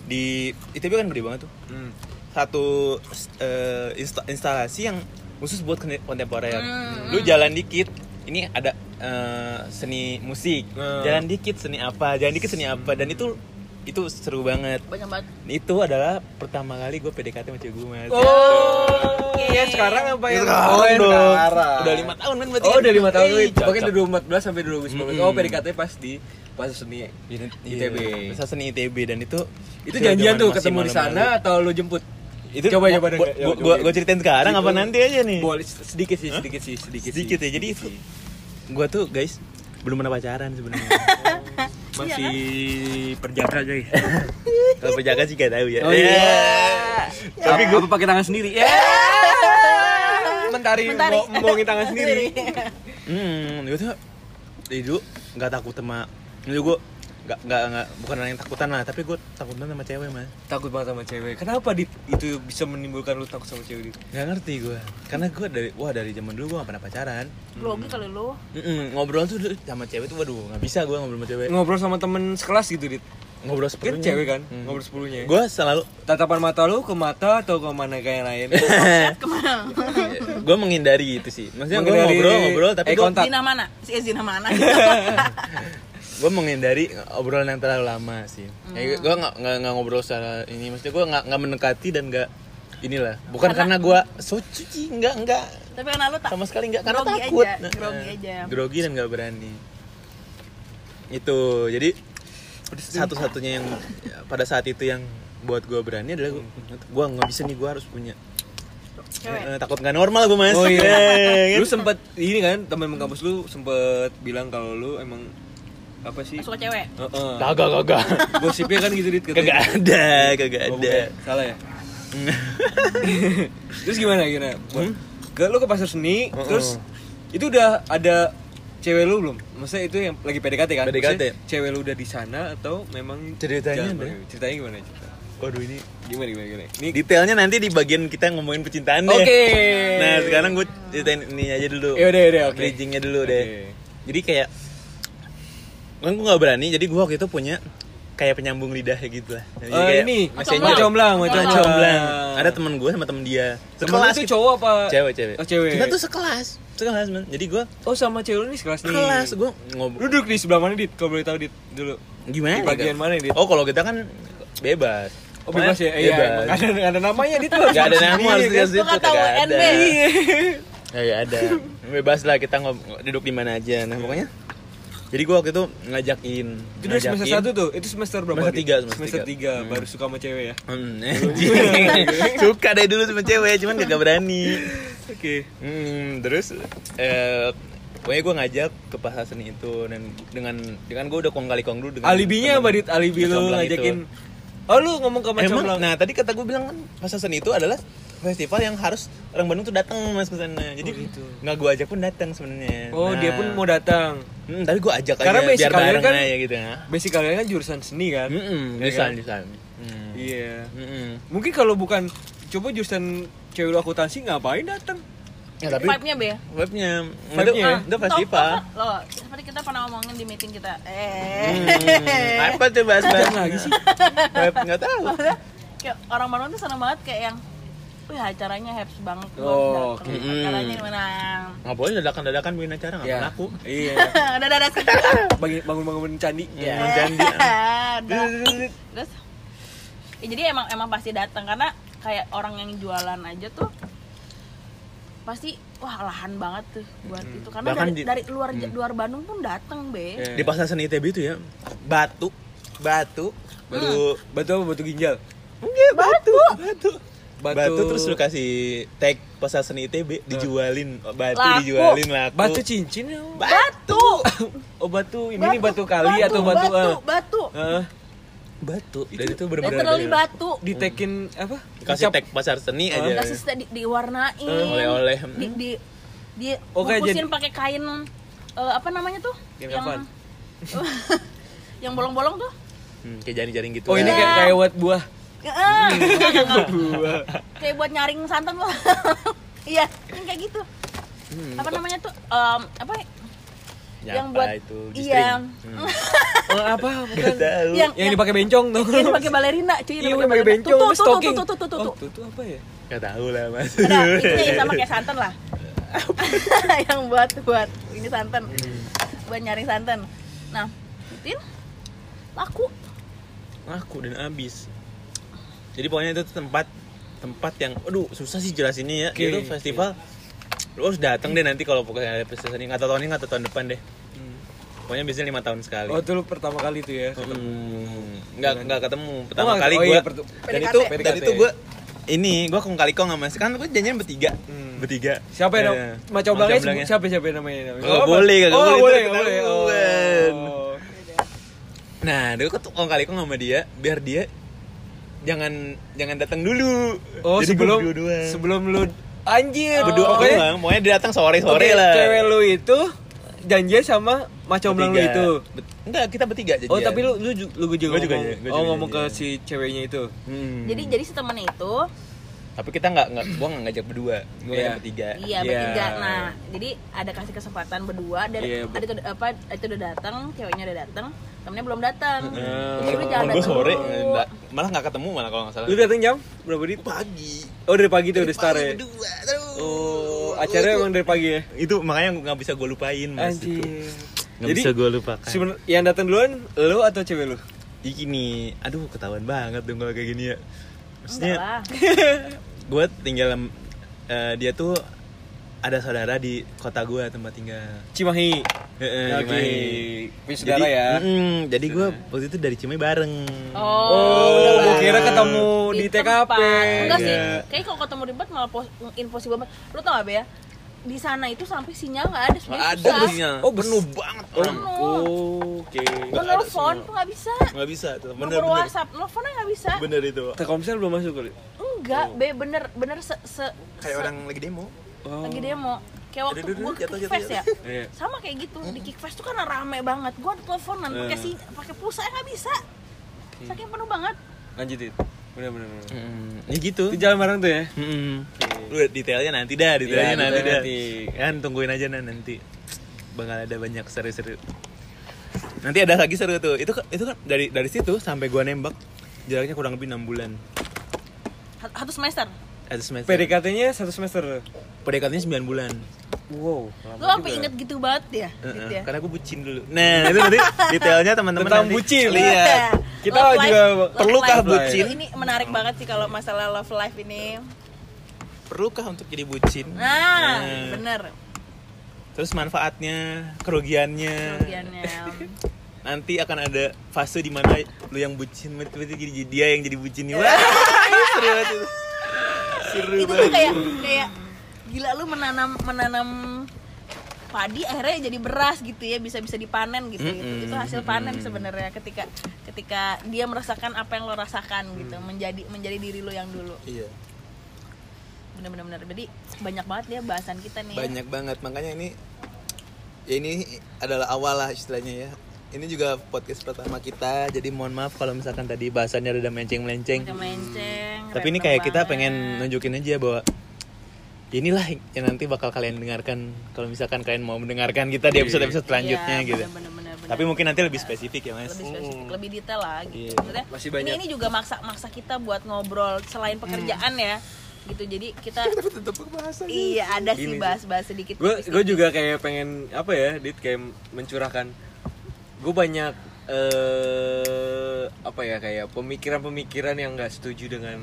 di ITB kan gede banget tuh. Hmm. Satu eh, insta- instalasi yang khusus buat kontemporer. Hmm. Lu jalan dikit, ini ada eh, seni musik. Hmm. Jalan dikit seni apa, jalan dikit seni apa dan itu itu seru banget banyak banget itu adalah pertama kali gue PDKT sama cewek gue mas Oh, ya sekarang apa yang Sekarang Oh, dong. sekarang. udah lima tahun kan berarti Oh, kan? udah lima tahun. Ih, Pokoknya dari 2014 sampai 2019. Mm-mm. Oh, PDKT pas di pas seni. Iya, ITB. Bisa seni ITB dan itu Itu janjian tuh ketemu di sana atau lu jemput? itu Coba, gua- coba deh, gua, coba, gua, coba. gua, gua ceritain sekarang apa Itu- nanti aja nih Boleh sedikit sih, sedikit sih, sedikit sih. sedikit ya jadi itu gue tuh guys belum pernah pacaran sebenarnya masih perjaka guys. kalau penjaga sih gak tahu ya Oh iya. tapi Tapi gue pakai tangan sendiri. Ya. Mentari, Mentari. mau tangan sendiri. hmm gue tuh itu nggak takut sama itu gue nggak nggak nggak bukan orang yang takutan lah tapi gue takutan sama cewek mas Takut banget sama cewek. Kenapa dit itu bisa menimbulkan lu takut sama cewek dit? nggak ngerti gue karena gue dari wah dari zaman dulu gue gak pernah pacaran grogi kali lu Mm-mm, ngobrol tuh dulu sama cewek tuh waduh nggak bisa gue ngobrol sama cewek Ngobrol sama temen sekelas gitu dit. ngobrol Kan sepenuhnya cewek kan, Hmm. ngobrol sepuluhnya. gue selalu Tatapan mata lu ke mata atau ke mana kayak yang lain? gue menghindari itu sih maksudnya gue ngobrol ngobrol tapi eye gue zina mana si eh, zina mana gue menghindari obrolan yang terlalu lama sih. Hmm. gue nggak nggak nggak ngobrol secara ini maksudnya gue nggak nggak mendekati dan nggak inilah. Bukan karena, gue so suci nggak nggak. Tapi karena lu tak sama sekali nggak karena grogi takut. aja, Nah, grogi eh, aja. grogi dan nggak berani. Itu jadi satu-satunya yang ya, pada saat itu yang buat gue berani adalah gue nggak bisa nih gue harus punya. Cewek. Eh, eh, takut nggak normal gue mas. Oh iya. Eh, kan? lu sempet ini kan teman kampus lu sempet bilang kalau lu emang apa sih? suka cewek Heeh. kagak kagak Gosipnya kan gitu dit kagak ada kagak Oh, ada bukan. Salah ya? terus gimana gimana? Hmm? Ke lu ke pasar seni, Heeh. terus itu udah ada cewek lu belum? Maksudnya itu yang lagi PDKT kan? PDKT. Maksudnya cewek lu udah di sana atau memang Ceritanya jalan ada. bagaimana? Ceritanya gimana? Cerita. waduh ini Gimana gimana gimana? Ini detailnya nanti di bagian kita ngomongin percintaan deh. Oke. Nah sekarang gue ceritain ini aja dulu. Ya udah, udah, oke. Bridgingnya dulu Oke. deh. Jadi kayak kan gue nggak berani. Jadi gue waktu itu punya kayak penyambung lidah gitu lah. Jadi Oh, kayak ini masih Macomblang. macomblang, Macomblang. Macomblang. Ada temen gue sama temen dia. Tuh gitu. cowok apa? Cewek cewek. Oh, cewek. Kita tuh sekelas. Sekelas man. Jadi gue Oh sama cewek lu nih sekelas nih. sekelas gue ngobrol. duduk di sebelah mana dit? Kalau boleh tahu dit dulu. Gimana? Di bagian mana, Dit? Oh kalau kita kan bebas. Oh bebas ya? Iya, nggak ada, ada namanya dit. Gak ada nama harus dikasih itu, UNB. ada. Ya, ya ada. Bebas lah kita ngob duduk di mana aja. Nah, pokoknya jadi gua waktu itu ngajakin Itu udah semester satu tuh, itu semester berapa? Semester tiga, semester semester tiga. tiga, baru suka sama cewek ya. Hmm, suka dari dulu sama cewek, cuman gak berani. Oke. Hmm, terus eh pokoknya gue ngajak ke pasar seni itu dan dengan dengan gue udah kong kali kong dulu dengan Alibinya apa dit? Alibi lu ngajakin. itu. Oh lu ngomong ke Emang, Macomblang. nah tadi kata gue bilang kan pasar seni itu adalah festival yang harus orang Bandung tuh datang mas ke sana. Jadi Oh, gitu. nggak gue ajak pun datang sebenarnya. Oh Nah, dia pun mau datang. Hmm, tapi gue ajak Karena aja biar kalian bareng kan- aja gitu ya. Basic kalian kan jurusan seni kan? Hmm, Ya desain kan? desain. Hmm. Iya. Mm-mm. Mungkin kalau bukan coba jurusan cewek akuntansi ngapain datang? Ya tapi vibe-nya be webnya Vibe-nya itu, ya? itu festival. Loh, seperti kita pernah ngomongin di meeting kita. Eh. Hmm, apa tuh bahas bahas lagi sih? Web nggak tahu. Maksudnya, kayak orang Bandung tuh seneng banget kayak yang Wih acaranya happy banget Oh, oke. Acaranya gimana? Nggak boleh dadakan-dadakan bikin acara nggak Ya. pernah aku. Iya. Udah udah udah Bangun bangun bangun candi. Ya. Terus ya, jadi emang emang pasti datang karena kayak orang yang jualan aja tuh pasti wah lahan banget tuh buat itu. Karena Bahkan dari, di- dari luar luar Bandung pun datang be. Iya. Di pasar seni ITB itu ya? Batu, batu, baru Batu apa? Batu ginjal? enggak batu, batu, Batu. batu, terus lu kasih tag pasar seni ITB dijualin. Batu Laku. dijualin laku. Batu cincin ya? batu, Oh batu. Ini nih batu. kali atau batu batu ah? batu. Ah, batu. Dan itu benar-benar literally batu ditekin apa? kasih Kecap. tag pasar seni aja. kasih di, diwarnain Oleh-oleh. di, di Oh, kayak bungkusin jadi- pakai kain eh, apa namanya tuh Kain yang yang bolong-bolong tuh Hmm, kayak jaring-jaring gitu. Oh ini Iya. kayak kayak buat buah. Eh, enggak, enggak, enggak. Buah. kayak buat nyaring santan loh iya yang kayak gitu Hmm, apa namanya tuh Em, apa Nyapa yang buat itu iya Hmm. Oh, apa? Bukan. Tahu. yang Yang dipakai bencong tuh. yang pakai balerina cuy yang yang pakai bencong, tuh tuh tuh tuh tuh tuh tuh Oh, tuh tuh tuh apa ya? Gak tahu lah mas. Itunya ya sama kayak santan lah yang buat buat ini santan buat nyaring santan nah Tin laku Aku dan abis. Jadi pokoknya itu tempat tempat yang, aduh susah sih jelasinnya ya. Oke. Itu festival. Lu harus datang deh nanti kalau pokoknya ada festival ini. Nggak tahu tahun ini nggak tahu tahun depan deh. Pokoknya biasanya lima tahun sekali. Oh, itu lu pertama kali tuh ya. Hmm, nggak nggak ketemu pertama nggak- kali oh gue iya, pertu- dan PDKT. itu dan PDKT. itu gue ini gue kong kali kong sama kan gue janjian bertiga Hmm. bertiga Siapa yang Iya. macam belakangnya belakangnya. siapa siapa yang namanya? Nggak apa? boleh, nggak oh, boleh, boleh, boleh. Oh. nah kok kong kali kong sama dia biar dia jangan jangan datang dulu Oh, Jadi sebelum berdua doang. sebelum lu anjir. berdua Pokoknya doang pokoknya dia datang sore sore Oke, lah Cewek lu itu janjian sama macam belang lu itu. Bet- enggak kita bertiga jadi Oh, tapi lu lu lu juga Gua juga ngomong. ya, gua oh, juga ngomong ke si ceweknya itu. Hmm. jadi jadi si temennya itu tapi kita nggak nggak gue nggak ngajak berdua gue Iya. ngajak bertiga iya Iya. bertiga nah jadi ada kasih kesempatan berdua dan Iya, ada itu apa itu udah datang ceweknya udah datang temennya belum datang Hmm. jadi lu jangan datang sore dulu. nggak- malah nggak ketemu malah kalau nggak salah Lu datang jam berapa dit? pagi Oh, dari pagi tuh udah start ya. berdua Oh, acaranya emang dari pagi ya? itu makanya nggak bisa gue lupain mas itu Anjir. nggak bisa gue lupakan yang datang duluan lu atau cewek lu? Ih, gini aduh ketahuan banget dong kalau kayak gini ya maksudnya gue tinggal eh, dia tuh ada saudara di kota gue tempat tinggal Cimahi. Cimahi. Punya saudara ya. mm, jadi gue waktu itu dari Cimahi bareng oh, Oh, lah. kira ketemu di, TKP. tempat. enggak sih Iya. kayak kalau ketemu di tempat malah pos, impossible banget lu tau gak be ya di sana itu sampai sinyal nggak ada sebenarnya ada susah. busnya Oh, penuh banget orang Oh, Oke. Mau nelfon tuh nggak bisa nggak bisa tuh bener nomor bener WhatsApp nelfonnya nggak bisa bener itu Telkomsel belum masuk kali. enggak be bener bener se, se, kayak se- orang lagi demo Oh. lagi demo kayak waktu gue jatuh, kickfest ya jatuh, Iya. sama kayak gitu di kickfest tuh kan rame banget gue teleponan pakai Eh. si pakai pulsa nggak bisa saking penuh banget Lanjutin. Bener bener. bener. Hmm, ya gitu Itu jalan bareng tuh ya? Hmm. Lu detailnya nanti dah, detailnya Iya, nanti detailnya dah. nanti. Kan tungguin aja nah nanti. Bakal ada banyak seru-seru. Nanti ada lagi seru tuh. Itu kan- itu kan dari dari situ sampai gua nembak jaraknya kurang lebih 6 bulan. satu semester Satu semester. PDKT-nya satu semester. PDKT-nya 9 bulan. Wow. lu apa inget gitu banget ya Heeh, gitu ya Karena gue bucin dulu. Nah, itu nanti detailnya teman-teman Tentang nanti bucin. Lihat. Kita Love juga life- perlukah life. bucin? ini menarik banget sih kalau masalah love life ini Perlukah untuk jadi bucin? nah Nah. bener Terus manfaatnya, kerugiannya. kerugiannya nanti akan ada fase di mana lu yang bucin tiba-tiba jadi dia yang jadi bucin nih Wah, seru banget itu seru itu tuh kayak kayak gila lu menanam menanam padi akhirnya jadi beras gitu ya bisa bisa dipanen gitu itu, Mm-mm. itu hasil panen sebenarnya ketika ketika dia merasakan apa yang lo rasakan gitu menjadi menjadi diri lo yang dulu iya bener-bener bener. jadi banyak banget ya bahasan kita nih ya. banyak banget makanya ini ya ini adalah awal lah istilahnya ya ini juga podcast pertama kita jadi mohon maaf kalau misalkan tadi bahasannya rada menceng-melenceng Macam melenceng tapi ini kayak kita banget. pengen nunjukin aja bahwa inilah yang nanti bakal kalian dengarkan kalau misalkan kalian mau mendengarkan kita di episode episode selanjutnya Iya, gitu bener, bener, bener, tapi mungkin nanti lebih spesifik ya mas lebih spesifik, lebih detail lah gitu. Iya. Maksudnya, Masih ini banyak. ini juga maksa maksa kita buat ngobrol selain pekerjaan ya. Gitu. Jadi kita Iya, ada Gini sih. bahas-bahas sedikit. gue gue juga kayak pengen apa ya dit kayak mencurahkan gue banyak eh apa ya kayak pemikiran-pemikiran yang nggak setuju dengan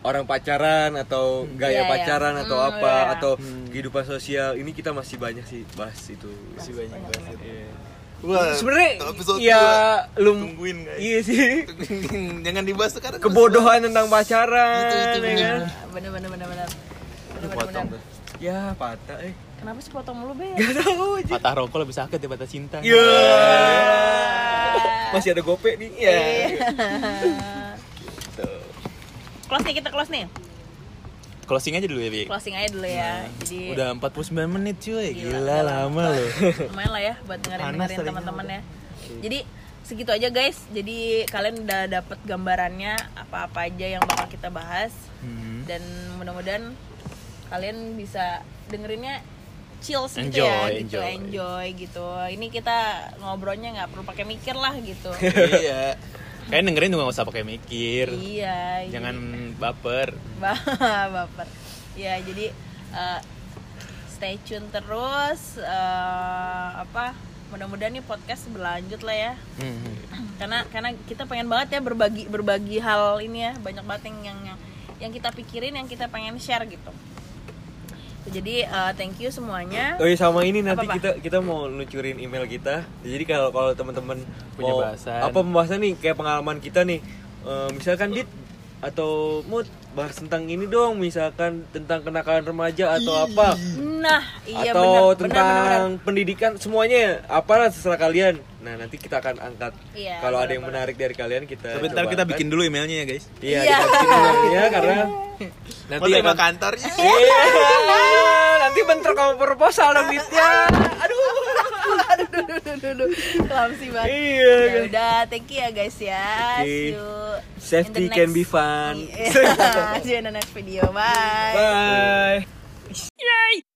orang pacaran atau gaya Iya, iya. pacaran atau Hmm, apa iya. atau kehidupan sosial ini kita masih banyak sih bahas itu masih banyak banget Iya. Wah, sebenarnya episode ya dua. lu Tungguin, guys. iya sih jangan dibahas sekarang kebodohan tentang pacaran Itu, itu, ya bener. kan? Bener bener bener bener. Bener, bener, potong bener. ya patah eh Kenapa sih potong mulu be? gak tahu aja patah rokok lebih sakit daripada cinta. Ya masih ada gope nih. Ya Close nih kita close nih. closing aja dulu ya Bi. Closing aja dulu ya. Jadi udah 49 menit cuy. Gila, gila, lama loh. Lumayan lah ya buat dengerin Panas dengerin telinga teman-teman ya jadi segitu aja guys. Jadi kalian udah dapet gambarannya apa-apa aja yang bakal kita bahas. Hmm. dan mudah-mudahan kalian bisa dengerinnya chill gitu Enjoy, ya gitu enjoy. enjoy gitu. Ini kita ngobrolnya nggak perlu pakai mikir lah gitu. Iya. Kayaknya dengerin juga gak usah pakai mikir. Iya jangan baper. Ba- baper. Ya jadi eh, stay tune terus eh, apa mudah-mudahan nih podcast berlanjut lah ya. Hmm. karena karena kita pengen banget ya berbagi berbagi hal ini ya. Banyak banget yang yang, yang kita pikirin yang kita pengen share gitu jadi eh, thank you semuanya Oh iya sama ini nanti Apa-apa? kita kita mau luncurin email kita. Jadi kalau kalau teman-teman Punya mau bahasan. apa pembahasan nih kayak pengalaman kita nih. Eh, misalkan dit atau mood bahas tentang ini dong misalkan tentang kenakalan remaja atau apa. Nah iya atau benar tentang benar benar. pendidikan semuanya apalah terserah kalian. Nah nanti kita akan angkat. Iya, kalau ada yang menarik dari kalian kita sebentar kita bikin dulu emailnya ya guys. Iya Iya. kita bikin dulu ya karena nanti Mau akan kantornya? Iya, nanti bentrok sama proposal dong Ditya. Aduh. aduh Clumsy banget Iya, ya kan. udah thank you ya guys ya Oke. see you Safety the can next- be fun. See you in the next video bye Bye.